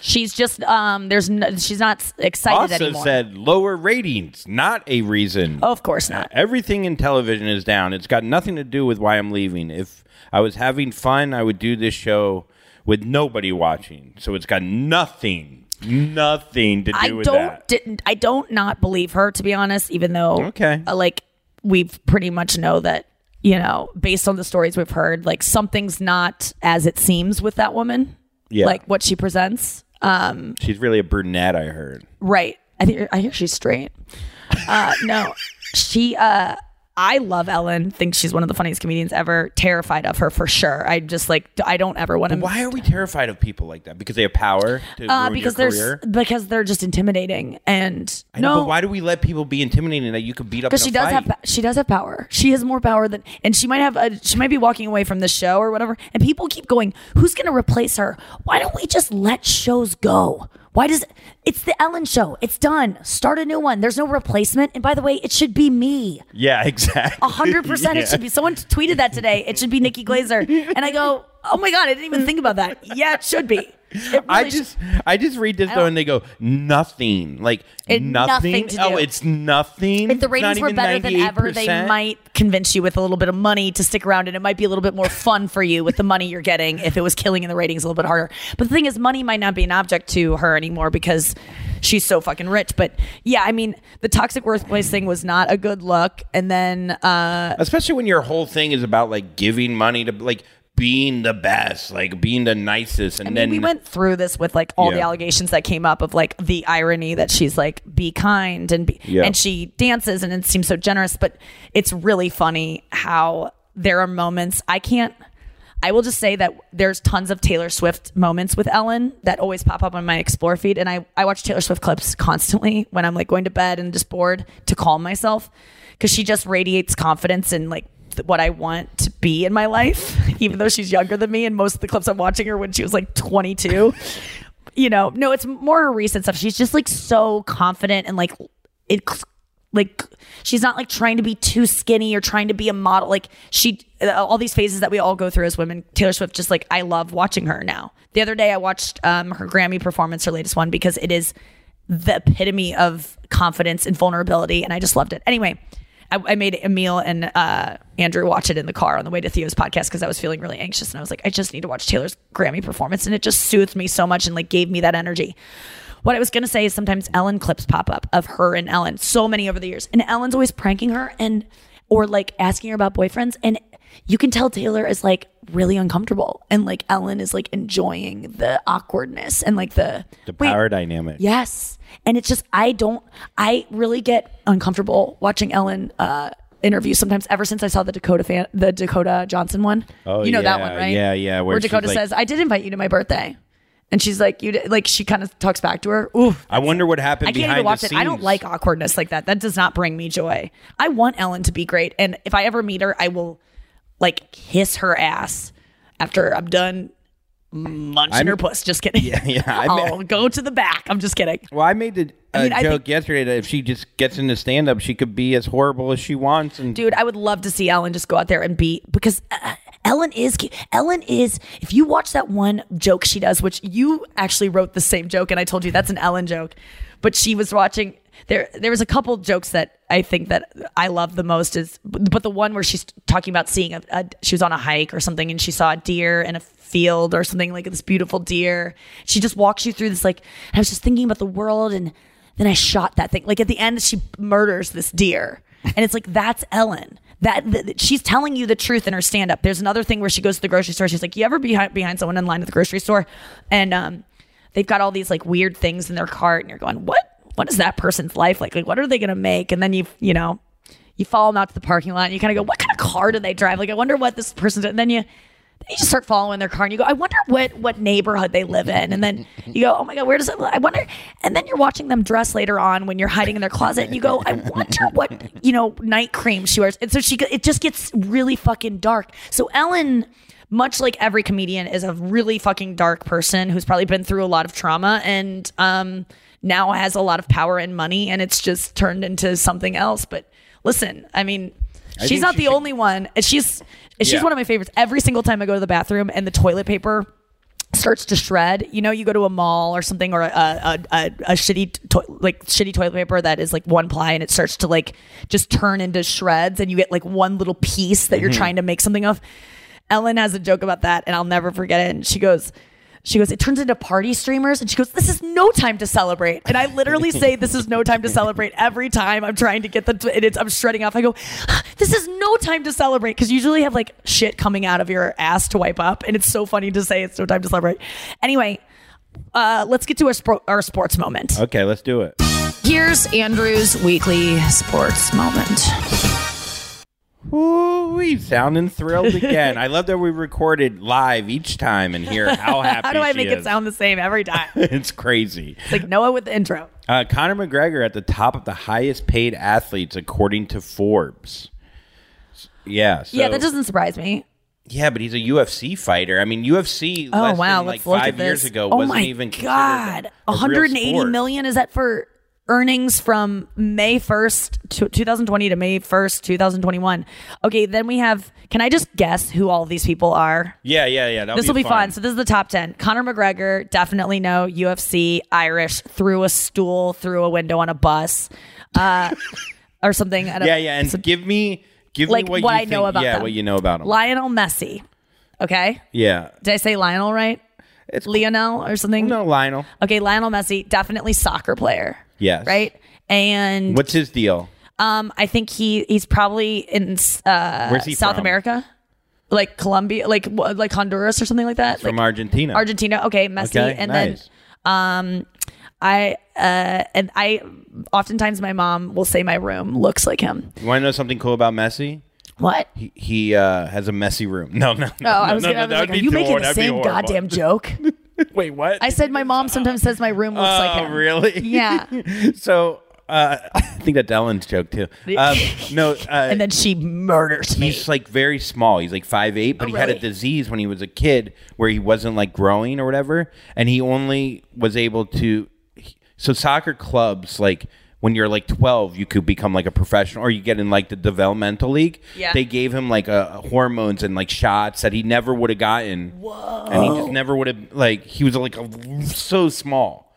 She's just um. There's no, she's not excited also anymore. said lower ratings, not a reason. Oh, of course not. Everything in television is down. It's got nothing to do with why I'm leaving. If I was having fun, I would do this show with nobody watching. So it's got nothing, nothing to do I with don't that. didn't I don't not believe her to be honest. Even though Okay. uh, like we've pretty much know that you know based on the stories we've heard, like something's not as it seems with that woman. Yeah. like what she presents. Um, She's really a brunette, I heard. Right. I think I hear she's straight. Uh, no, she. Uh, I love Ellen. Think she's one of the funniest comedians ever. Terrified of her for sure. I just like. I don't ever want to. Why are we terrified of people like that? Because they have power to Uh, because they're because they're just intimidating and I know, no. but why do we let people be intimidating that you could beat up? because she a does fight? have she does have power. She has more power than and she might have a, she might be walking away from the show or whatever. And people keep going, who's going to replace her? Why don't we just let shows go? Why does it's the Ellen show? It's done. Start a new one. There's no replacement. And by the way, it should be me. Yeah, exactly. A hundred percent. It should be. Someone tweeted that today. It should be Nikki Glazer. And I go, oh my god, I didn't even think about that. Yeah, it should be. It I really just I just read this though and they go nothing like It- nothing. nothing oh, it's nothing. If the ratings were better than ever, they might convince you with a little bit of money to stick around, and it might be a little bit more fun for you with the money you're getting. If it was killing in the ratings a little bit harder, but the thing is, money might not be an object to her anymore because she's so fucking rich. But yeah, I mean, the toxic workplace thing was not a good look, and then uh, especially when your whole thing is about like giving money to like being the best, like being the nicest, and I mean, then we went through this with like all the allegations that came up of like the irony that she's like be kind and be, Yeah. and she dances and it seems so generous, but it's really funny how there are moments I can't. I will just say that there's tons of Taylor Swift moments with Ellen that always pop up on my explore feed, and I I watch Taylor Swift clips constantly when I'm like going to bed and just bored to calm myself because she just radiates confidence and like what I want to be in my life, even though she's younger than me. And most of the clips I'm watching her when she was like 22. you know, no, it's more her recent stuff. She's just like so confident and like it, like she's not like trying to be too skinny or trying to be a model. Like she, uh, all these phases that we all go through as women. Taylor Swift, just like I love watching her now. The other day I watched um, her Grammy performance, her latest one, because it is the epitome of confidence and vulnerability, and I just loved it. Anyway. I, I made Emil and uh, Andrew watch it in the car on the way to Theo's podcast because I was feeling really anxious and I was like, I just need to watch Taylor's Grammy performance, and it just soothed me so much and like gave me that energy. What I was gonna say is sometimes Ellen clips pop up of her and Ellen, so many over the years, and Ellen's always pranking her and or like asking her about boyfriends, and you can tell Taylor is like really uncomfortable, and like Ellen is like enjoying the awkwardness and like the the wait, power dynamic. Yes. And it's just I don't I really get uncomfortable watching Ellen uh interviews sometimes ever since I saw the Dakota fan the Dakota Johnson one. Oh, you know that one, right? yeah, yeah, where Where, Dakota like- says, I did invite you to my birthday. And she's like, you like she kind of talks back to her. Ooh, I wonder what happened I can't even watch it. I don't like awkwardness like that. That does not bring me joy. I want Ellen to be great, and if I ever meet her, I will like kiss her ass after I'm done munching I'm- her puss. Just kidding. Yeah, yeah, I I'll go to the back. I'm just kidding. Well, I made the I mean, joke think- yesterday that if she just gets into stand up, she could be as horrible as she wants. And dude i would love to see ellen just go out there and be because uh, ellen is ellen is if you watch that one joke she does which you actually wrote the same joke and i told you that's an ellen joke but she was watching there there was a couple jokes that i think that i love the most is but the one where she's talking about seeing a, a she was on a hike or something and she saw a deer in a field or something like this beautiful deer she just walks you through this like i was just thinking about the world and then I shot that thing. Like at the end, she murders this deer, and it's like that's Ellen. That, that she's telling you the truth in her stand up. There's another thing where she goes to the grocery store. She's like, "You ever be behind, behind someone in line at the grocery store, and um, they've got all these like weird things in their cart, and you're going, what? What is that person's life like? Like, what are they gonna make? And then you, you know, you follow them out to the parking lot, and you kind of go, what kind of car do they drive? Like, I wonder what this person's. And then you you just start following their car and you go, I wonder what what neighborhood they live in. And then you go, oh my God, where does it I wonder and then you're watching them dress later on when you're hiding in their closet and you go, I wonder what, you know, night cream she wears. And so she it just gets really fucking dark. So Ellen much like every comedian is a really fucking dark person who's probably been through a lot of trauma and um now has a lot of power and money and it's just turned into something else. But listen, I mean, I she's not she the should- only one. She's she's Yeah. one of my favorites. Every single time I go to the bathroom and the toilet paper starts to shred. You know, you go to a mall or something or a a, a, a shitty to- like shitty toilet paper that is like one ply and it starts to like just turn into shreds and you get like one little piece that you're Mhm. trying to make something of. Ellen has a joke about that and I'll never forget it. And she goes, she goes, it turns into party streamers. And she goes, this is no time to celebrate. And I literally say, this is no time to celebrate every time I'm trying to get the, and it's, I'm shredding off. I go, this is no time to celebrate. Cause you usually have like shit coming out of your ass to wipe up. And it's so funny to say it's no time to celebrate. Anyway, uh, let's get to our, spro- our sports moment. Okay, let's do it. Here's Andrew's weekly sports moment. Ooh, we sounding thrilled again. I love that we recorded live each time and hear how happy How do I make it sound the same every time? it's crazy. It's like Noah with the intro. Uh, Conor McGregor at the top of the highest paid athletes according to Forbes. Yeah. So, yeah, that doesn't surprise me. Yeah, but he's a UFC fighter. I mean, UFC. Oh less wow, than, like let's five years ago oh wasn't even considered god, a- a real 180 sport. million is that for earnings from May 1st, 2020 to May 1st, 2021. Okay, then we have. Can I just guess who all these people are? Yeah, yeah, yeah. this will be fun. So this is the top 10. Conor McGregor, definitely no. UFC, Irish, threw a stool through a window on a bus, uh, or something. a- Yeah, yeah, and give me, give like me what, what you I know think- about Yeah, them. what you know about him. Lionel Messi. Okay. yeah, Did I say Lionel right? It's Lionel or something. No, Lionel. Okay, Lionel Messi, definitely soccer player, yes. right? And What's his deal? um, I think he he's probably in uh, he South from? America, like Colombia, like like Honduras or something like that. From like Argentina. Argentina. Okay, Messi, Okay, and nice. then um, I uh, and I oftentimes my mom will say my room looks like him. You want to know something cool about Messi? What? He, he uh, has a messy room. No, no. Oh, no, I was no, gonna no, was like, are you making the same goddamn joke? Wait, what? I said my mom sometimes says my room looks like Oh, him. really? Yeah. so uh, I think that's Ellen's joke too. Um, no, uh, and then she murders me. he's like very small. He's like five eight, but Oh, he had a really? disease when he was a kid where he wasn't like growing or whatever, and he only was able to. So soccer clubs like. When you're like 12, you could become like a professional, or you get in like the developmental league. Yeah. They gave him like uh, hormones and like shots that he never would have gotten. Whoa. And he just never would have like he was like a, so small,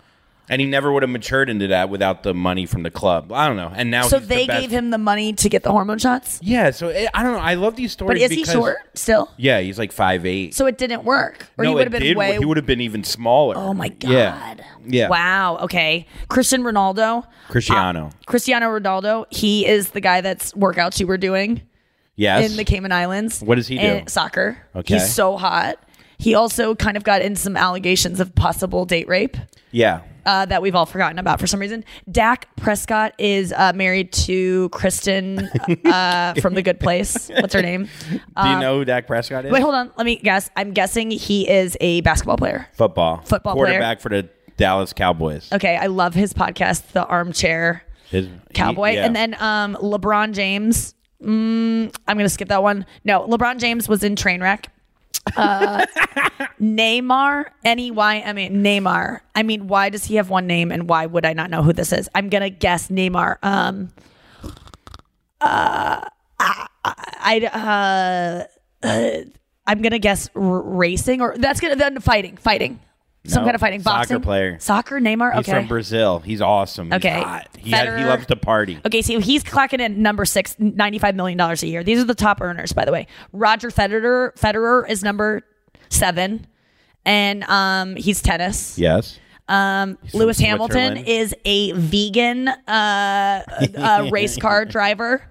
and he never would have matured into that without the money from the club. I don't know. And now so he's the they best- gave him the money to get the hormone shots. yeah, so it, I don't know. I love these stories. But is he because- short still? Yeah, he's like five eight. So it didn't work, or no, he would have been did. way. He would have been even smaller. Oh my god! Yeah, yeah. Wow. Okay. Christian Ronaldo. Cristiano. Uh, Cristiano Ronaldo. He is the guy that's workouts you were doing yes. in the Cayman Islands. What does he do? And soccer. Okay. He's so hot. He also kind of got in some allegations of possible date rape. yeah. Uh, that we've all forgotten about for some reason. Dak Prescott is uh, married to Kristen uh, from The Good Place. What's her name? Do you Um, know who Dak Prescott is? Wait, hold on. Let me guess. I'm guessing he is a basketball player. Football. Football player. Quarterback for the Dallas Cowboys. Okay, I love his podcast, The Armchair His Cowboy. he- yeah. And then um, LeBron James. Mm, I'm going to skip that one. No, LeBron James was in Trainwreck. Uh, Neymar, N E Y M A, Neymar. I mean, why does he have one name and why would I not know who this is? I'm going to guess Neymar. Um, uh, I, I, uh, uh, I'm going to guess r- racing or that's going to, then fighting, fighting. Some No, kind of fighting, soccer player. Soccer, Neymar. He's from Brazil. He's awesome. He's Okay. hot. He, had- he loves to party. Okay, so he's clocking in number six, $95 million a year. These are the top earners, by the way. Roger Federer, Federer is number seven, and um, he's tennis. Yes. Um, Lewis Hamilton is a vegan uh, uh, race car driver,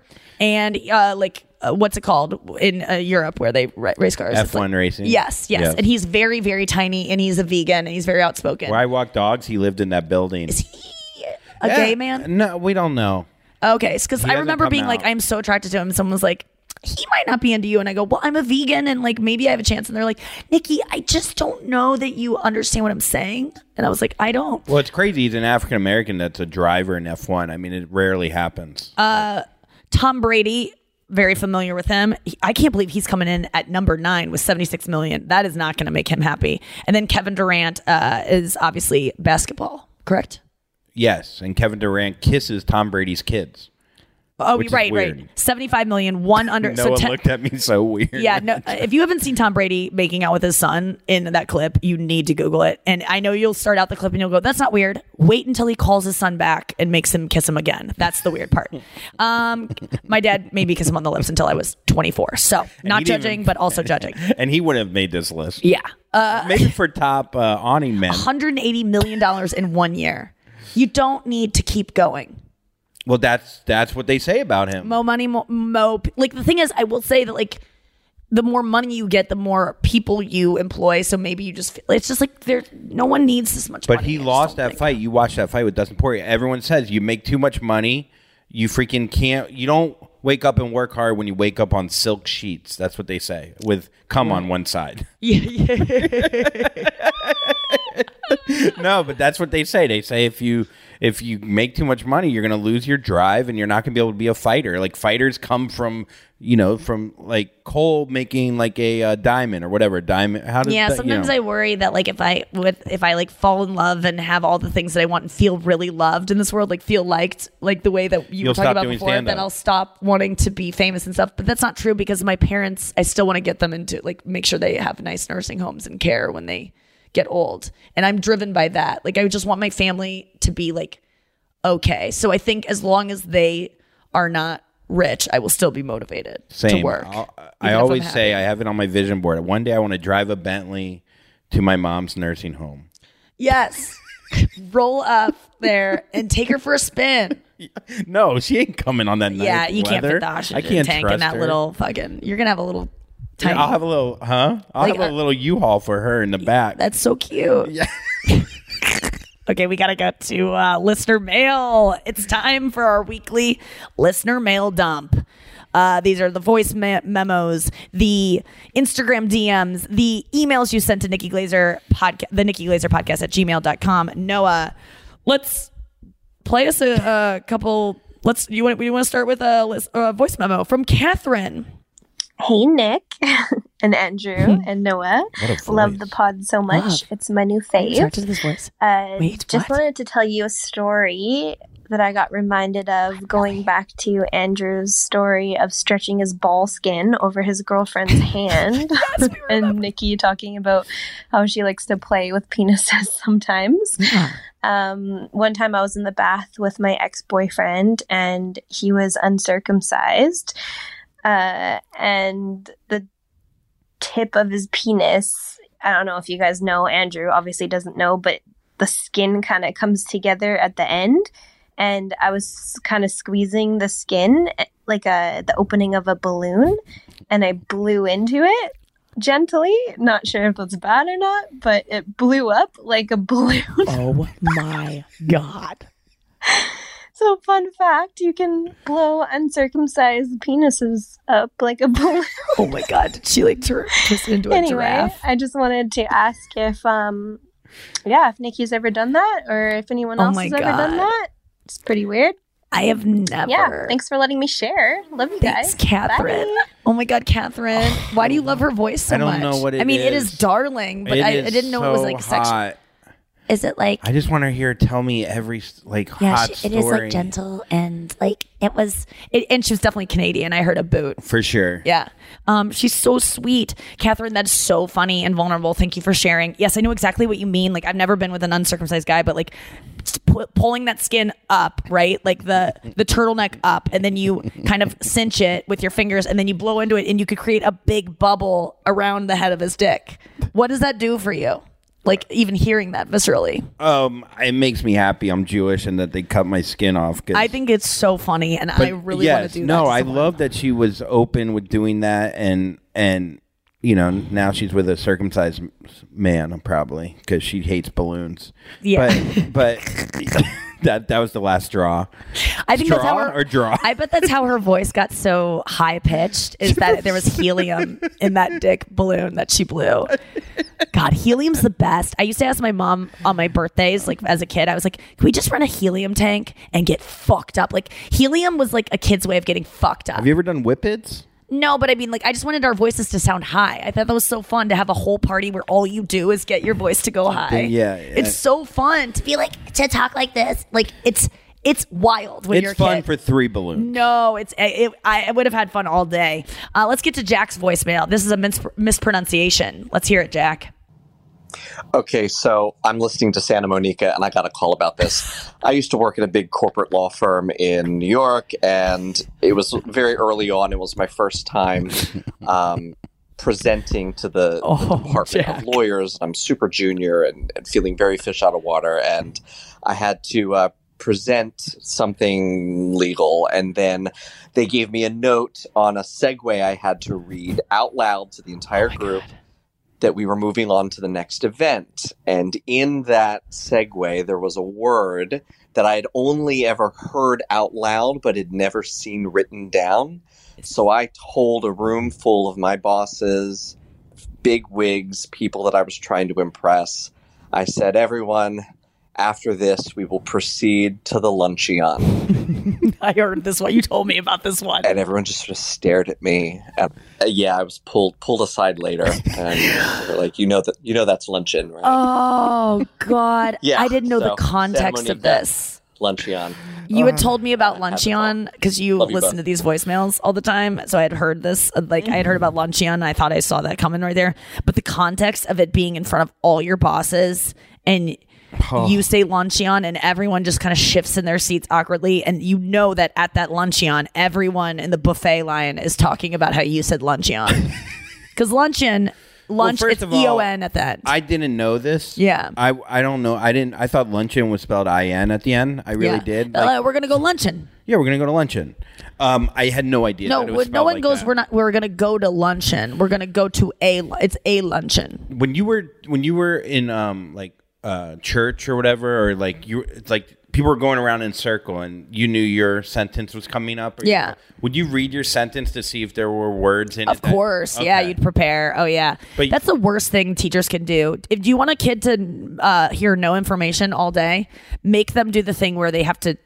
and uh, like uh, what's it called in uh, Europe where they ra- race cars? F1 like- racing. Yes, yes, Yeah. and he's very, very tiny, and he's a vegan, and he's very outspoken. Where I walk dogs, he lived in that building. Is he a gay man? No, we don't know. Okay, because I remember being like. I'm so attracted to him. And someone was like, he might not be into you. And I go, well, I'm a vegan and like maybe I have a chance. And they're like, Nikki, I just don't know that you understand what I'm saying. And I was like, I don't. Well, it's crazy. He's an African American that's a driver in F1. I mean, it rarely happens. Uh, Tom Brady, very familiar with him. He- I can't believe he's coming in at number nine with 76 million. That is not going to make him happy. And then Kevin Durant uh, is obviously basketball, correct? Yes, and Kevin Durant kisses Tom Brady's kids. Oh, which right, right. 75 million, one under. Noah so te- looked at me so weird. yeah, no, uh, if you haven't seen Tom Brady making out with his son in that clip, you need to Google it. And I know you'll start out the clip and you'll go, that's not weird. Wait until he calls his son back and makes him kiss him again. That's the weird part. Um, my dad made me kiss him on the lips until I was 24. So not judging, even- but also judging. and he wouldn't have made this list. Yeah. Uh, Maybe for top uh, awning men. 180 million dollars in one year. You don't need to keep going. Well, that's that's what they say about him. Mo money, mo, mo. Like the thing is, I will say that like the more money you get, the more people you employ. So maybe you just feel, it's just like there. No one needs this much. But money. he lost that fight. You watched that fight with Dustin Poirier. Everyone says you make too much money. You freaking can't. You don't wake up and work hard when you wake up on silk sheets. That's what they say with cum on one side. Yeah, no, but that's what they say. They say if you if you make too much money, you're going to lose your drive and you're not going to be able to be a fighter. Like fighters come from you know from like coal making like a uh, diamond or whatever diamond. How does yeah. that, you Sometimes know? I worry that like if I with if I like fall in love and have all the things that I want and feel really loved in this world, like feel liked, like the way that you You'll were talking about before, stand-up. then I'll stop wanting to be famous and stuff. But that's not true because my parents, I still want to get them into like make sure they have nice nursing homes and care when they get old. And I'm driven by that. Like I just want my family to be like okay. So I think as long as they are not rich, I will still be motivated Same. to work. I always say I have it on my vision board. One day I want to drive a Bentley to my mom's nursing home. Yes. Roll up there and take her for a spin. No, she ain't coming on that night. yeah, you can't fit the oxygen I can't tank in that her. little fucking. You're gonna have a little tiny. I'll have a little, huh? I'll Like, have a uh, little U-Haul for her in the back. That's so cute. Yeah. Okay, we gotta go to uh, listener mail. It's time for our weekly listener mail dump. Uh, these are the voice me- memos, the Instagram DMs, the emails you sent to Nikki Glazer podcast, the Nikki Glazer podcast at gmail.com. Noah, let's play us a, a couple. Let's you want we want to start with a, lis- a voice memo from Catherine. Hey, Nick and Andrew and Noah. Love the pod so much. Love. It's my new fave. Sorry, to this voice. Uh, Wait, just what? wanted to tell you a story that I got reminded of going back to Andrew's story of stretching his ball skin over his girlfriend's hand, and Nikki talking about how she likes to play with penises sometimes. Um, one time I was in the bath with my ex boyfriend, and he was uncircumcised, uh, and the tip of his penis. I don't know if you guys know. Andrew obviously doesn't know, but the skin kind of comes together at the end, and I was kind of squeezing the skin eh, like a the opening of a balloon, and I blew into it gently. Not sure if that's bad or not, but it blew up like a balloon. Oh my god. So, fun fact you can blow uncircumcised penises up like a balloon. Oh my god, did she like tur- twist into a anyway, giraffe? I just wanted to ask if, um, yeah, if Nikki's ever done that or if anyone Oh else my has ever done that. It's pretty weird. I have never. Yeah, thanks for letting me share. Love you Thanks, guys. Catherine. Bye. Oh my God, Catherine. Why do you love her voice so much? I don't much? know what I it mean, it is is. darling, but It I, I didn't know it was so like sexual. Is it like I just want to hear tell me every like Yeah, hot she, it story. is like gentle and like it was. It, and she was definitely Canadian. I heard a boot. for sure. Yeah. Um, she's so sweet. Catherine, that's so funny and vulnerable. Thank you for sharing. Yes, I know exactly what you mean. Like, I've never been with an uncircumcised guy, but like pulling that skin up, right? Like the the turtleneck up, and then you kind of cinch it with your fingers, and then you blow into it, and you could create a big bubble around the head of his dick. What does that do for you? Like, even hearing that viscerally. Um, it makes me happy. I'm Jewish and that they cut my skin off. 'cause- I think it's so funny, and I really yes, want to do no, that. to I love that she was open with doing that, and and you know now she's with a circumcised man, probably because she hates balloons. Yeah. but but that that was the last straw. I think that's how her, or draw. I bet that's how her voice got so high pitched. Is that there was helium in that dick balloon that she blew? God, helium's the best. I used to ask my mom on my birthdays, like as a kid, I was like, "Can we just run a helium tank and get fucked up?" Like helium was like a kid's way of getting fucked up. Have you ever done whippets? No, but I mean, like, I just wanted our voices to sound high. I thought that was so fun to have a whole party where all you do is get your voice to go high. yeah, yeah. it's so fun to be like to talk like this. Like it's It's wild when it's you're a fun kid. for three balloons. No, it's it, I would have had fun all day. Uh, let's get to Jack's voicemail. This is a mis- mispronunciation. Let's hear it, Jack. Okay, so I'm listening to Santa Monica and I got a call about this. I used to work at a big corporate law firm in New York, and it was very early on. It was my first time um, presenting to the, the Department of Lawyers. I'm super junior and, and feeling very fish out of water, and I had to uh, present something legal, and then they gave me a note on a segue I had to read out loud to the entire oh group that we were moving on to the next event. And in that segue, there was a word that I had only ever heard out loud, but had never seen written down. So I told a room full of my bosses, big wigs, people that I was trying to impress. I said, everyone, after this, we will proceed to the luncheon. I heard this one. You told me about this one. and everyone just sort of stared at me. And, uh, yeah, I was pulled pulled aside later, and they were like, "You know that you know that's luncheon, right?" Oh God! Yeah, I didn't know the context of this. Luncheon. You had told me about Luncheon because you Love listen both. to these voicemails all the time. So I had heard this, uh, like I had heard about Luncheon. And I thought I saw that coming right there. But the context of it being in front of all your bosses and Oh. you say Luncheon and everyone just kind of shifts in their seats awkwardly. And you know that at that Luncheon, everyone in the buffet line is talking about how you said Luncheon. Because Luncheon, lunch, first it's all, EON at that end. I didn't know this. Yeah. I I don't know. I didn't. I thought luncheon was spelled I N at the end. I really Yeah. did. Like, Uh, we're going to go luncheon. yeah, we're gonna go to luncheon. Um, I had no idea. No, that it was no one like goes. that. We're not. We're gonna go to luncheon. We're gonna go to a. It's a luncheon. when you were when you were in um like uh church or whatever or like you it's like people were going around in circle and you knew your sentence was coming up or Yeah. would you read your sentence to see if there were words in it Of that- course, yeah, Okay. you'd prepare. Oh yeah, But- that's the worst thing teachers can do. If you want a kid to uh, hear no information all day, make them do the thing where they have to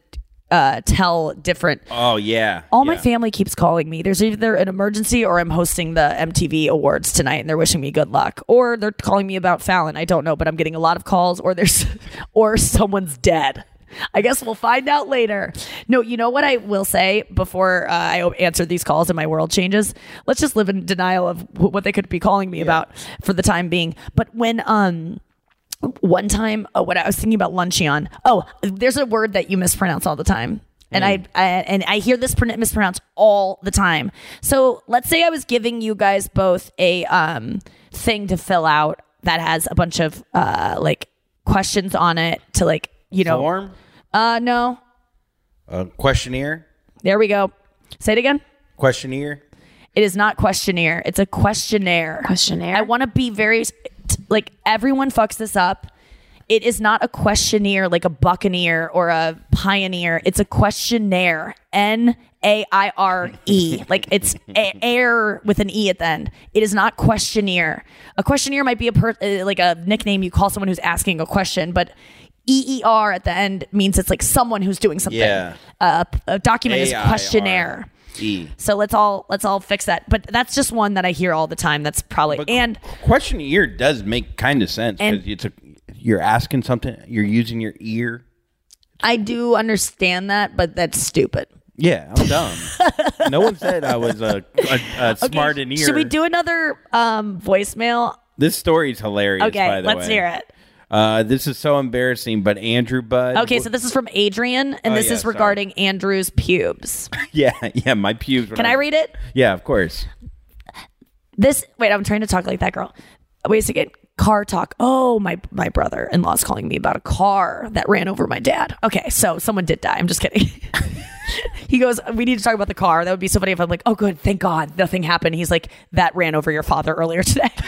uh, tell different. oh yeah All my family keeps calling me. There's either an emergency or I'm hosting the MTV Awards tonight, and they're wishing me good luck. Or they're calling me about Fallon. I don't know, but I'm getting a lot of calls. Or there's, or someone's dead. I guess we'll find out later. No, you know what I will say before uh, I answer these calls and my world changes. Let's just live in denial of wh- what they could be calling me about for the time being. But when um one time uh, when I was thinking about luncheon, oh, there's a word that you mispronounce all the time. And I, I and I hear this pron- mispronounced all the time. So let's say I was giving you guys both a um thing to fill out that has a bunch of uh like questions on it to like you know form uh no a questionnaire there we go say it again questionnaire It is not questionnaire. It's a questionnaire. Questionnaire. I want to be very like everyone fucks this up. It is not a questionnaire like a buccaneer or a pioneer. It's a questionnaire. N A I R E. Like it's a- air with an e at the end. It is not questionnaire. A questionnaire might be a per- uh, like a nickname you call someone who's asking a question, but E E R at the end means it's like someone who's doing something. Yeah. Uh, a document is A-I-R. questionnaire. E So let's all let's all fix that. But that's just one that I hear all the time. That's probably and questionnaire does make kind of sense because it's a you're asking something you're using your ear I do understand that, but that's stupid. yeah i'm dumb no one said i was a, a, a smart in ear Should we do another um, voicemail? this story is hilarious Okay, by the let's way. hear it. Uh, this is so embarrassing, but Andrew Bud. Okay, so this is from Adrian, and Oh, this yeah, is sorry. regarding Andrew's pubes. yeah, yeah, my pubes. Can I like- read it? Yeah, of course. This wait, I'm trying to talk like that girl. Wait a second. Car talk. Oh, my my brother in law's calling me about a car that ran over my dad. Okay, so someone did die. I'm just kidding. he goes, We need to talk about the car. That would be so funny if I'm like, Oh, good, thank God, nothing happened. He's like, That ran over your father earlier today.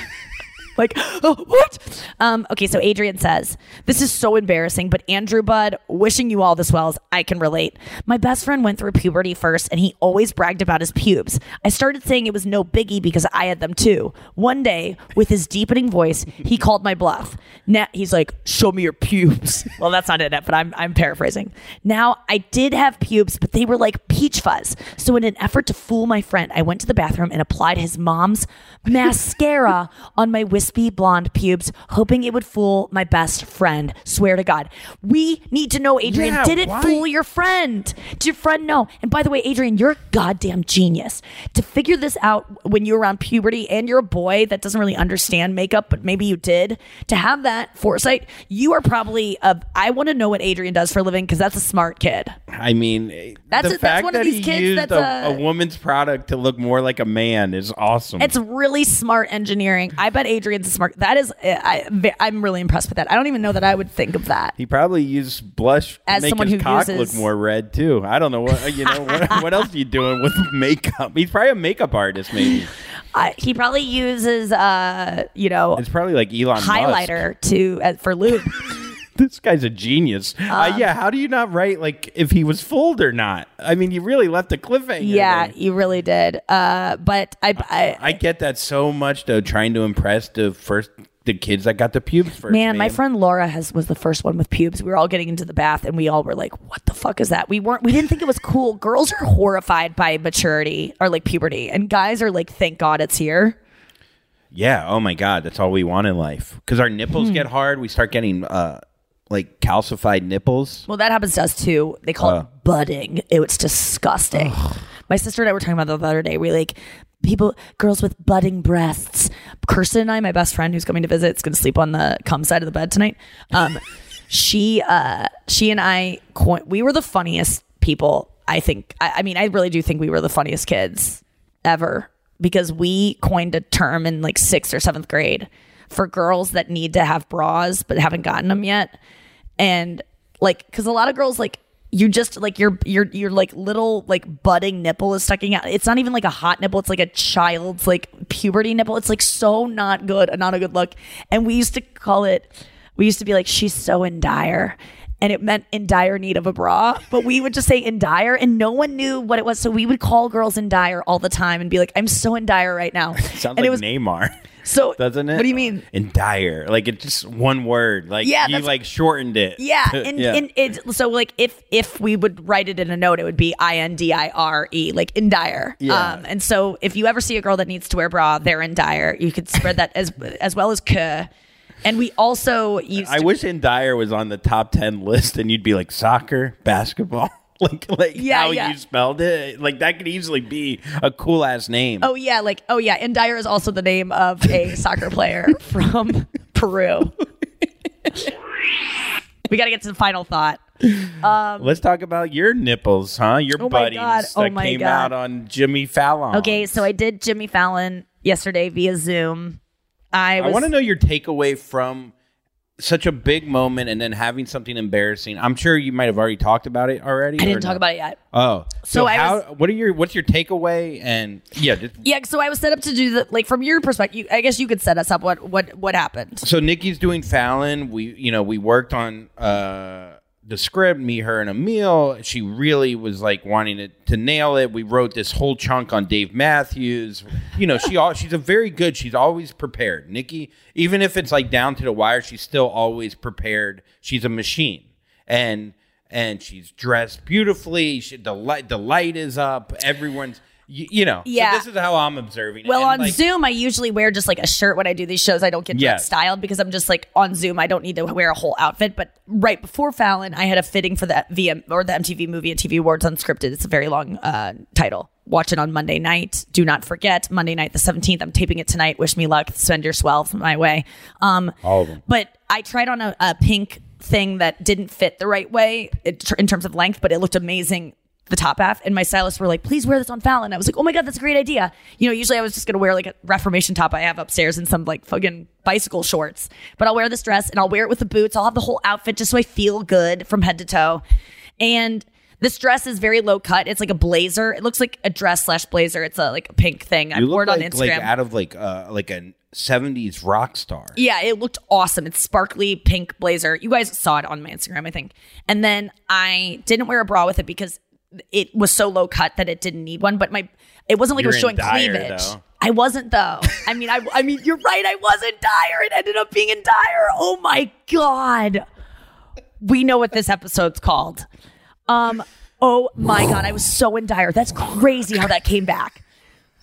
like, oh, what? Um, okay, so Adrian says, This is so embarrassing, but Andrew Bud, wishing you all this well as I can relate. My best friend went through puberty first, and he always bragged about his pubes. I started saying it was no biggie because I had them too. One day, with his deepening voice, he called my bluff. Now he's like, Show me your pubes. well, that's not it, but I'm, I'm paraphrasing. Now, I did have pubes, but they were like peach fuzz. So, in an effort to fool my friend, I went to the bathroom and applied his mom's mascara on my wispy wispy blonde pubes, hoping it would fool my best friend. Swear to God. We need to know, Adrian, Yeah, did it why? fool your friend? Did your friend know? And by the way, Adrian, you're a goddamn genius. To figure this out when you're around puberty and you're a boy that doesn't really understand makeup, but maybe you did, to have that foresight, you are probably a. I want to know what Adrian does for a living because that's a smart kid. I mean, eh, That's the a- that's fact one of that these he kids used that's a, a- a woman's product to look more like a man is awesome. It's really smart engineering. I bet Adrian's a smart. That is, I, I'm really impressed with that. I don't even know that I would think of that. he probably used blush As to make someone his who cock uses- look more red too. I don't know what you know. what, what else are you doing with makeup? He's probably a makeup artist, maybe. I, he probably uses, uh, you know, It's probably like Elon Musk. highlighter to uh, for lube. This guy's a genius. uh, Um, yeah, how do you not write like if he was fooled or not? I mean, you really left a cliffhanger. yeah, there. you really did. Uh, but I, I, I get that so much though. Trying to impress the first the kids that got the pubes first. man, my friend Laura has was the first one with pubes. We were all getting into the bath, and we all were like, "What the fuck is that?" We weren't. We didn't think it was cool. Girls are horrified by maturity or like puberty, and guys are like, "Thank God it's here." Yeah. Oh my God, that's all we want in life. Because our nipples Hmm. get hard, we start getting uh like calcified nipples. Well, that happens to us too. They call Uh. it budding. Ew, it's disgusting. My sister and I were talking about that the other day. We like people, girls with budding breasts. Kirsten and I, my best friend who's coming to visit, is going to sleep on the cum side of the bed tonight. Um, she, uh, she and I, co- we were the funniest people. I think. I, I mean, I really do think we were the funniest kids ever because we coined a term in like sixth or seventh grade for girls that need to have bras but haven't gotten them yet. And like because a lot of girls like you just like your your your like little like budding nipple is sticking out. It's not even like a hot nipple. It's like a child's like puberty nipple. It's like so not good not a good look. And we used to call it we used to be like she's so in dire and it meant in dire need of a bra but we would just say in dire and no one knew what it was so we would call girls in dire all the time and be like i'm so in dire right now Sounds and like it was Neymar. so Doesn't it? what do you mean In dire, like it's just one word. Like Yeah, you like shortened it. Yeah, and, Yeah. and it so like if if we would write it in a note, it would be I N D I R E, like in dire. Yeah. Um, and so if you ever see a girl that needs to wear a bra, they're in dire. You could spread that as as well as k. And we also used. I to- wish in dire was on the top ten list, and you'd be like soccer, basketball. like like Yeah, how yeah. you spelled it. Like that could easily be a cool ass name. Oh yeah, like oh yeah, and Dyer is also the name of a soccer player from Peru. we got to get to the final thought. Um, Let's talk about your nipples, huh? Your Oh buddies God. Oh that my came God. out on Jimmy Fallon. okay, so I did Jimmy Fallon yesterday via Zoom. I I want to know your takeaway from such a big moment and then having something embarrassing. I'm sure you might have already talked about it already. I didn't talk no? about it yet. Oh, So so, I how? was- what are your? What's your takeaway? And yeah, just, Yeah, so I was set up to do the like from your perspective. You, I guess you could set us up. What what what happened? so Nikki's doing Fallon. We, you know, we worked on uh the script, me, her, and Emil. She really was like wanting to, to nail it. We wrote this whole chunk on Dave Matthews. You know, she all she's a very good. She's always prepared. Nikki, even if it's like down to the wire, she's still always prepared. She's a machine, and and she's dressed beautifully. She, the light the light is up. Everyone's. You, you know, so Yeah. this is how I'm observing. Well, on like, Zoom, I usually wear just like a shirt when I do these shows. I don't get Yeah. styled because I'm just like on Zoom. I don't need to wear a whole outfit. But right before Fallon, I had a fitting for the VM or the MTV Movie and TV Awards Unscripted. It's a very long uh, title. Watch it on Monday night. Do not forget Monday night the 17th. I'm taping it tonight. Wish me luck. Spend your swell my way. Um, all of them. but I tried on a, a pink thing that didn't fit the right way it, in terms of length, but it looked amazing. The top half, and my stylists were like, "Please wear this on Fallon." I was like, "Oh my god, that's a great idea." You know, usually I was just gonna wear like a Reformation top I have upstairs and some like fucking bicycle shorts, but I'll wear this dress and I'll wear it with the boots. I'll have the whole outfit just so I feel good from head to toe. And this dress is very low cut. It's like a blazer. It looks like a dress slash blazer. It's a like a pink thing. I wore it on like, Instagram. like out of like uh like a '70s rock star. Yeah, it looked awesome. It's sparkly pink blazer. You guys saw it on my Instagram, I think. And then I didn't wear a bra with it because it was so low cut that it didn't need one. But my it wasn't like You're it was showing dire, cleavage. though. I wasn't though. I mean, I I mean, you're right. I wasn't dire. It ended up being in dire. Oh my god. We know what this episode's called. Um. Oh my god, I was so in dire. That's crazy how that came back.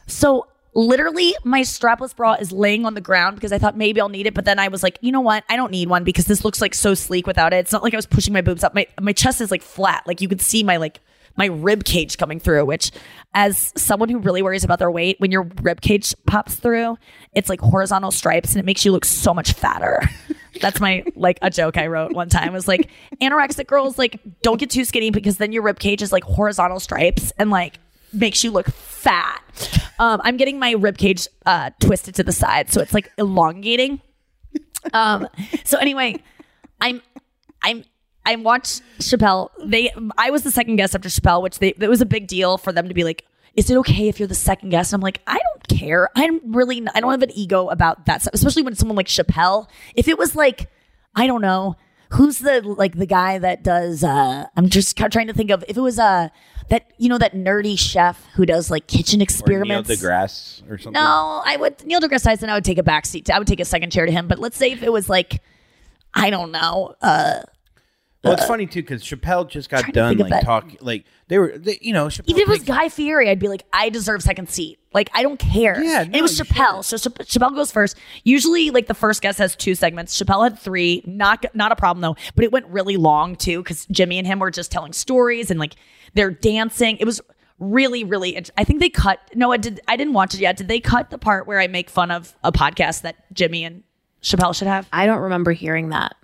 So literally my strapless bra is laying on the ground because I thought maybe I'll need it, but then I was like, you know what? I don't need one because this looks like so sleek without it. It's not like I was pushing my boobs up. My my chest is like flat. Like you could see my like my rib cage coming through, which as someone who really worries about their weight, when your rib cage pops through, it's like horizontal stripes and it makes you look so much fatter. That's my like a joke I wrote one time was like anorexic girls like don't get too skinny because then your rib cage is like horizontal stripes and like makes you look fat. Um, I'm getting my rib cage uh, twisted to the side, so it's like elongating. Um, so anyway, I'm I'm I watched Chappelle. They I was the second guest after Chappelle, which they it was a big deal for them to be like, is it okay if you're the second guest? And I'm like, I don't care. I'm really I don't have an ego about that stuff, especially when someone like Chappelle. If it was like, I don't know, who's the like the guy that does uh I'm just trying to think of if it was uh that you know that nerdy chef who does like kitchen Or Neil experiments. deGrasse or something. No, I would Neil deGrasse Tyson. I would take a back seat. I would take a second chair to him. But let's say if it was like, I don't know, uh, Well, it's funny too because Chappelle just got done like talking, like they were, they, you know, Chappelle even if it was takes- Guy Fieri, I'd be like, I deserve second seat. Like I don't care. Yeah, and it was Chappelle. So Cha- Chappelle goes first. Usually, like the first guest has two segments. Chappelle had three. Not not a problem though. But it went really long too because Jimmy and him were just telling stories and like they're dancing. It was really really. I think they cut. No, I did. I didn't watch it yet. Did they cut the part where I make fun of a podcast that Jimmy and Chappelle should have? I don't remember hearing that.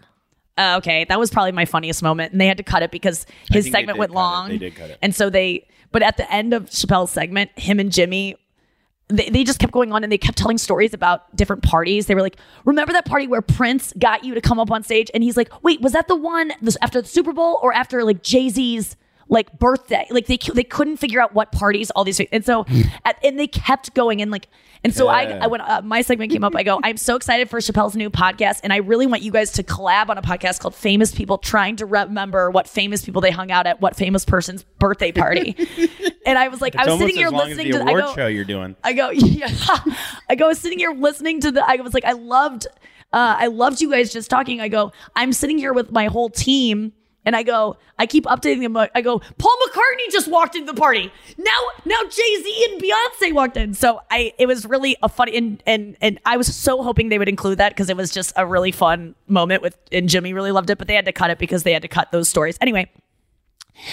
Uh, okay, that was probably my funniest moment, and they had to cut it because his segment went long. They did cut it. and so they. But at the end of Chappelle's segment, him and Jimmy, they, they just kept going on, and they kept telling stories about different parties. They were like, "Remember that party where Prince got you to come up on stage?" And he's like, "Wait, was that the one this, after the Super Bowl or after like Jay Z's?" Like birthday, like they they couldn't figure out what parties all these and so and they kept going and like and so I Yeah. I when uh, my segment came up, I go, I'm so excited for Chappelle's new podcast, and I really want you guys to collab on a podcast called Famous People, trying to remember what famous people they hung out at what famous person's birthday party. and I was like, It's I was sitting here as long as listening the to. I award go, show you're doing. I go, yeah. I go, I was sitting here listening to the. I was like, I loved, uh, I loved you guys just talking. I go, I'm sitting here with my whole team. And I go, I keep updating them. I go, Paul McCartney just walked into the party. Now, now Jay Z and Beyonce walked in. So I, it was really a funny, and and and I was so hoping they would include that because it was just a really fun moment with, and Jimmy really loved it. But they had to cut it because they had to cut those stories anyway.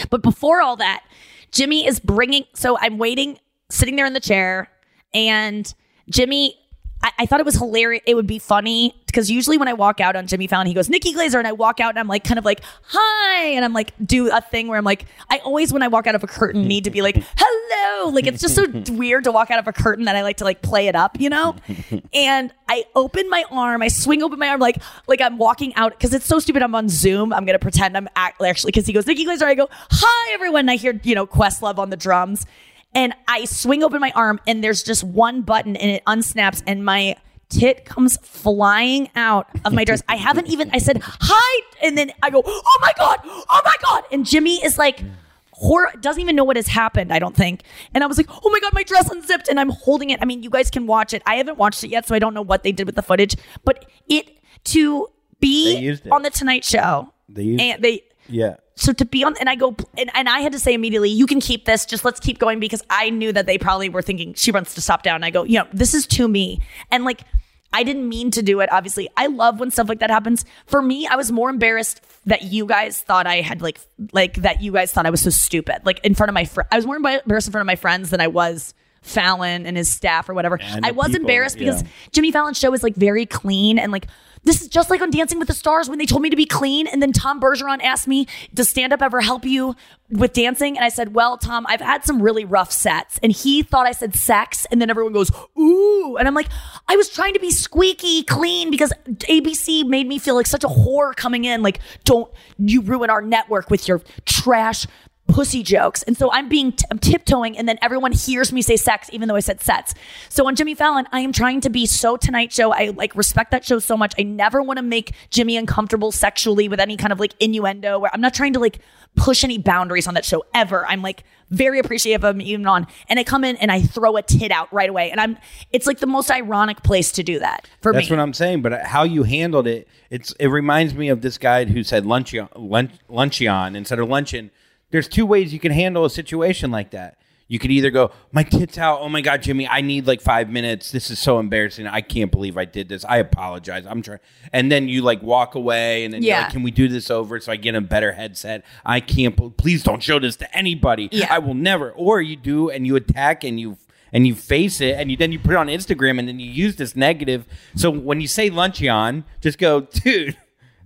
But before all that, Jimmy is bringing. So I'm waiting, sitting there in the chair, and Jimmy. I, I thought it was hilarious. It would be funny because usually when I walk out on Jimmy Fallon, he goes Nikki Glazer, and I walk out and I'm like kind of like hi, and I'm like do a thing where I'm like I always when I walk out of a curtain need to be like hello, like it's just so weird to walk out of a curtain that I like to like play it up, you know. and I open my arm, I swing open my arm like like I'm walking out because it's so stupid. I'm on Zoom. I'm gonna pretend I'm act- actually because he goes Nikki Glazer. I go hi everyone. And I hear you know Questlove on the drums, and I swing open my arm and there's just one button and it unsnaps and my tit comes flying out of my dress. I haven't even. I said hi and then I go oh my god oh my god and Jimmy is like. Horror doesn't even know what has happened, I don't think. And I was like, oh my God, my dress unzipped and I'm holding it. I mean, you guys can watch it. I haven't watched it yet, so I don't know what they did with the footage. But it to be on the Tonight Show. They used and they Yeah. So to be on and I go and, and I had to say immediately, you can keep this, just let's keep going because I knew that they probably were thinking she wants to stop down. And I go, you know, this is to me. And like I didn't mean to do it, obviously. I love when stuff like that happens. For me, I was more embarrassed that you guys thought I had like like that you guys thought I was so stupid. Like in front of my fr- I was more embarrassed in front of my friends than I was Fallon and his staff or whatever. And I was people, embarrassed because yeah. Jimmy Fallon's show is like very clean and like this is just like on Dancing with the Stars when they told me to be clean. And then Tom Bergeron asked me, Does stand up ever help you with dancing? And I said, Well, Tom, I've had some really rough sets. And he thought I said sex. And then everyone goes, Ooh. And I'm like, I was trying to be squeaky clean because ABC made me feel like such a whore coming in. Like, don't you ruin our network with your trash pussy jokes. And so I'm being, t- I'm tiptoeing, and then everyone hears me say sex, even though I said sets. So on Jimmy Fallon, I am trying to be so Tonight Show. I like respect that show so much. I never want to make Jimmy uncomfortable sexually with any kind of like innuendo. Where I'm not trying to like push any boundaries on that show ever. I'm like very appreciative of him even on, and I come in and I throw a tit out right away, and I'm. It's like the most ironic place to do that for That's me. what I'm saying. But uh, how you handled it, it's it reminds me of this guy who said luncheon, lunch, luncheon instead of luncheon. There's two ways you can handle a situation like that. You could either go, my tits out. Oh my god, Jimmy, I need like five minutes. This is so embarrassing. I can't believe I did this. I apologize. I'm trying. And then you like walk away, and then Yeah. like, can we do this over so I get a better headset? I can't. bel- Please don't show this to anybody. Yeah. I will never. Or you do, and you attack, and you and you face it, and you then you put it on Instagram, and then you use this negative. So when you say luncheon, just go, dude.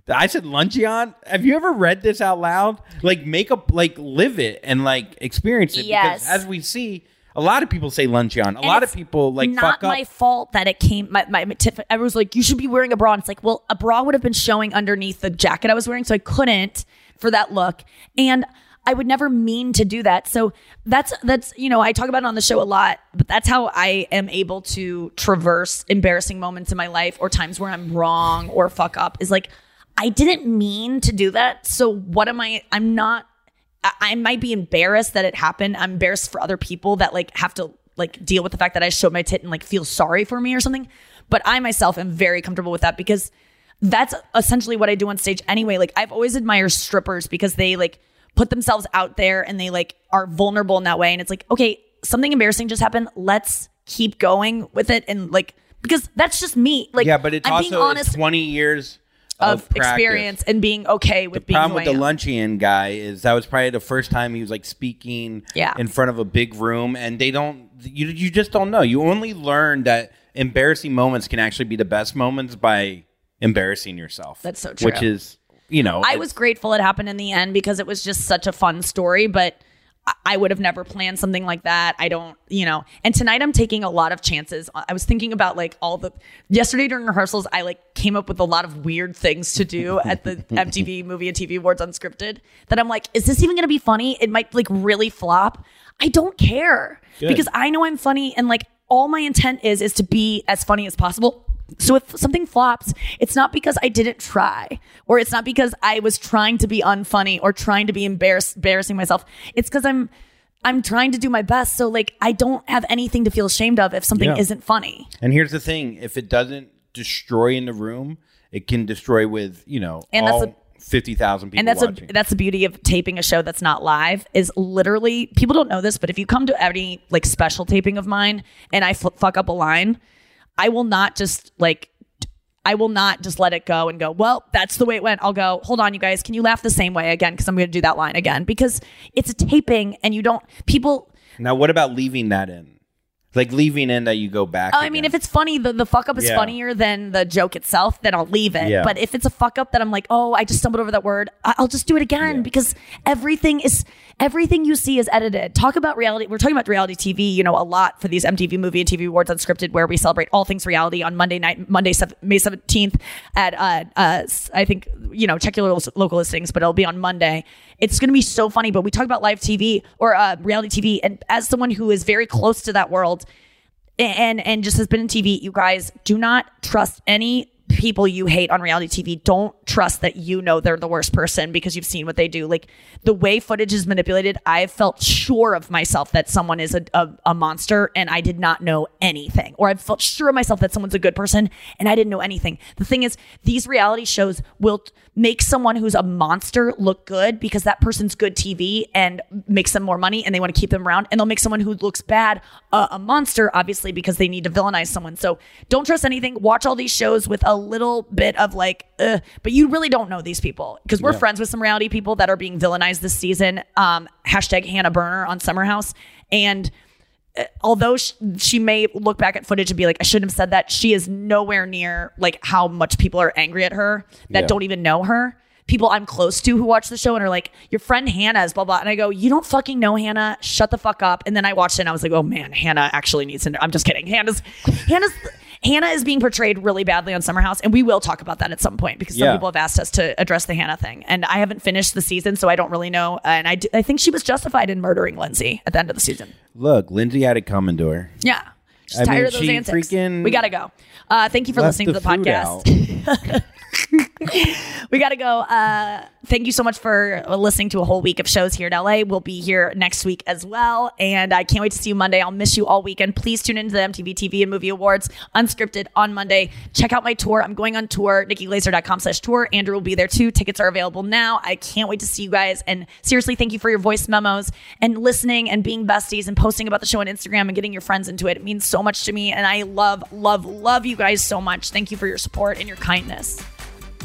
I said luncheon. Have you ever read this out loud? Like make a like live it and like experience it. Yes. Because as we see, a lot of people say luncheon. A And lot of people like not fuck up. my fault that it came. My, my, my everyone's like, you should be wearing a bra. And it's like, well, a bra would have been showing underneath the jacket I was wearing, so I couldn't for that look. And I would never mean to do that. So that's that's you know I talk about it on the show a lot, but that's how I am able to traverse embarrassing moments in my life or times where I'm wrong or fuck up. Is like I didn't mean to do that. So what am I? I'm not. I, might be embarrassed that it happened. I'm embarrassed for other people that like have to like deal with the fact that I showed my tit and like feel sorry for me or something. But I myself am very comfortable with that because that's essentially what I do on stage anyway. Like I've always admired strippers because they like put themselves out there and they like are vulnerable in that way. And it's like, okay, something embarrassing just happened. Let's keep going with it and like because that's just me. Like yeah, but it's I'm also being honest twenty years of, of, experience and being okay with being the problem with the luncheon guy is that was probably the first time he was like speaking Yeah. in front of a big room and they don't you you just don't know you only learn that embarrassing moments can actually be the best moments by embarrassing yourself That's so true. which is you know I was grateful it happened in the end because it was just such a fun story, but I- would have never planned something like that. I don't, you know. And tonight I'm taking a lot of chances. I was thinking about like all the yesterday during rehearsals, I like came up with a lot of weird things to do at the MTV Movie and TV Awards unscripted that I'm like, is this even going to be funny? It might like really flop. I don't care Good. because I know I'm funny and like all my intent is is to be as funny as possible. So if something flops, it's not because I didn't try, or it's not because I was trying to be unfunny or trying to be embarrass- embarrassing myself. It's because I'm I'm trying to do my best. So like I don't have anything to feel ashamed of if something Yeah. isn't funny. and here's the thing if it doesn't destroy in the room it can destroy with you know And that's all a- 50,000 people and that's watching. a that's the beauty of taping a show that's not live is literally people don't know this, but if you come to any like special taping of mine and I f- fuck up a line, I will not just like I will not just let it go and go, well, that's the way it went. I'll go, hold on, you guys, can you laugh the same way again? Because I'm going to do that line again because it's a taping and you don't, people, now what about leaving that in like leaving in that you go back Oh, I mean, if it's funny, the, the fuck up is Yeah. funnier than the joke itself, then I'll leave it. Yeah. But if it's a fuck up that I'm like, oh, I just stumbled over that word, I- I'll just do it again because everything is everything you see is edited. Talk about reality. We're talking about reality TV, you know, a lot for these MTV Movie and TV Awards Unscripted, where we celebrate all things reality on Monday night, Monday, sev- May seventeenth at uh, uh, s- I think you know check your local, local listings, but it'll be on Monday. It's going to be so funny. But we talk about live TV or uh, reality TV, and as someone who is very close to that world and and just has been in TV, you guys do not trust any people you hate on reality TV. Don't trust that you know they're the worst person because you've seen what they do. Like the way footage is manipulated, I've felt sure of myself that someone is a, a, a monster and I did not know anything. Or I've felt sure of myself that someone's a good person and I didn't know anything. The thing is, these reality shows will t- make someone who's a monster look good because that person's good TV and makes them more money and they want to keep them around. And they'll make someone who looks bad uh, a monster, obviously, because they need to villainize someone. So don't trust anything. Watch all these shows with a little bit of like, Ugh. but you really don't know these people because we're Yeah. friends with some reality people that are being villainized this season. Um, hashtag Hannah Berner on Summer House. And uh, although sh- she may look back at footage and be like, I shouldn't have said that, she is nowhere near like how much people are angry at her that Yeah. don't even know her. People I'm close to who watch the show and are like, Your friend Hannah is blah blah. And I go, You don't fucking know Hannah. Shut the fuck up. And then I watched it and I was like, Oh man, Hannah actually needs to know. I'm just kidding. Hannah's Hannah's Hannah is being portrayed really badly on Summer House, and we will talk about that at some point because some Yeah. people have asked us to address the Hannah thing. And I haven't finished the season, so I don't really know. And I, do, I think she was justified in murdering Lindsay at the end of the season. Look, Lindsay had it coming to her. Yeah. She's I tired mean, of those antics. we gotta go. Uh, thank you for listening to the podcast. we got to go. Uh, thank you so much for listening to a whole week of shows here in LA. We'll be here next week as well. And I can't wait to see you Monday. I'll miss you all weekend. Please tune into the MTV TV and Movie Awards unscripted on Monday. Check out my tour. I'm going on tour, nikkiglazer.com slash tour. Andrew will be there too. Tickets are available now. I can't wait to see you guys. And seriously, thank you for your voice memos and listening and being besties and posting about the show on Instagram and getting your friends into it. It means so much to me. And I love, love, love you guys so much. Thank you for your support and your kindness.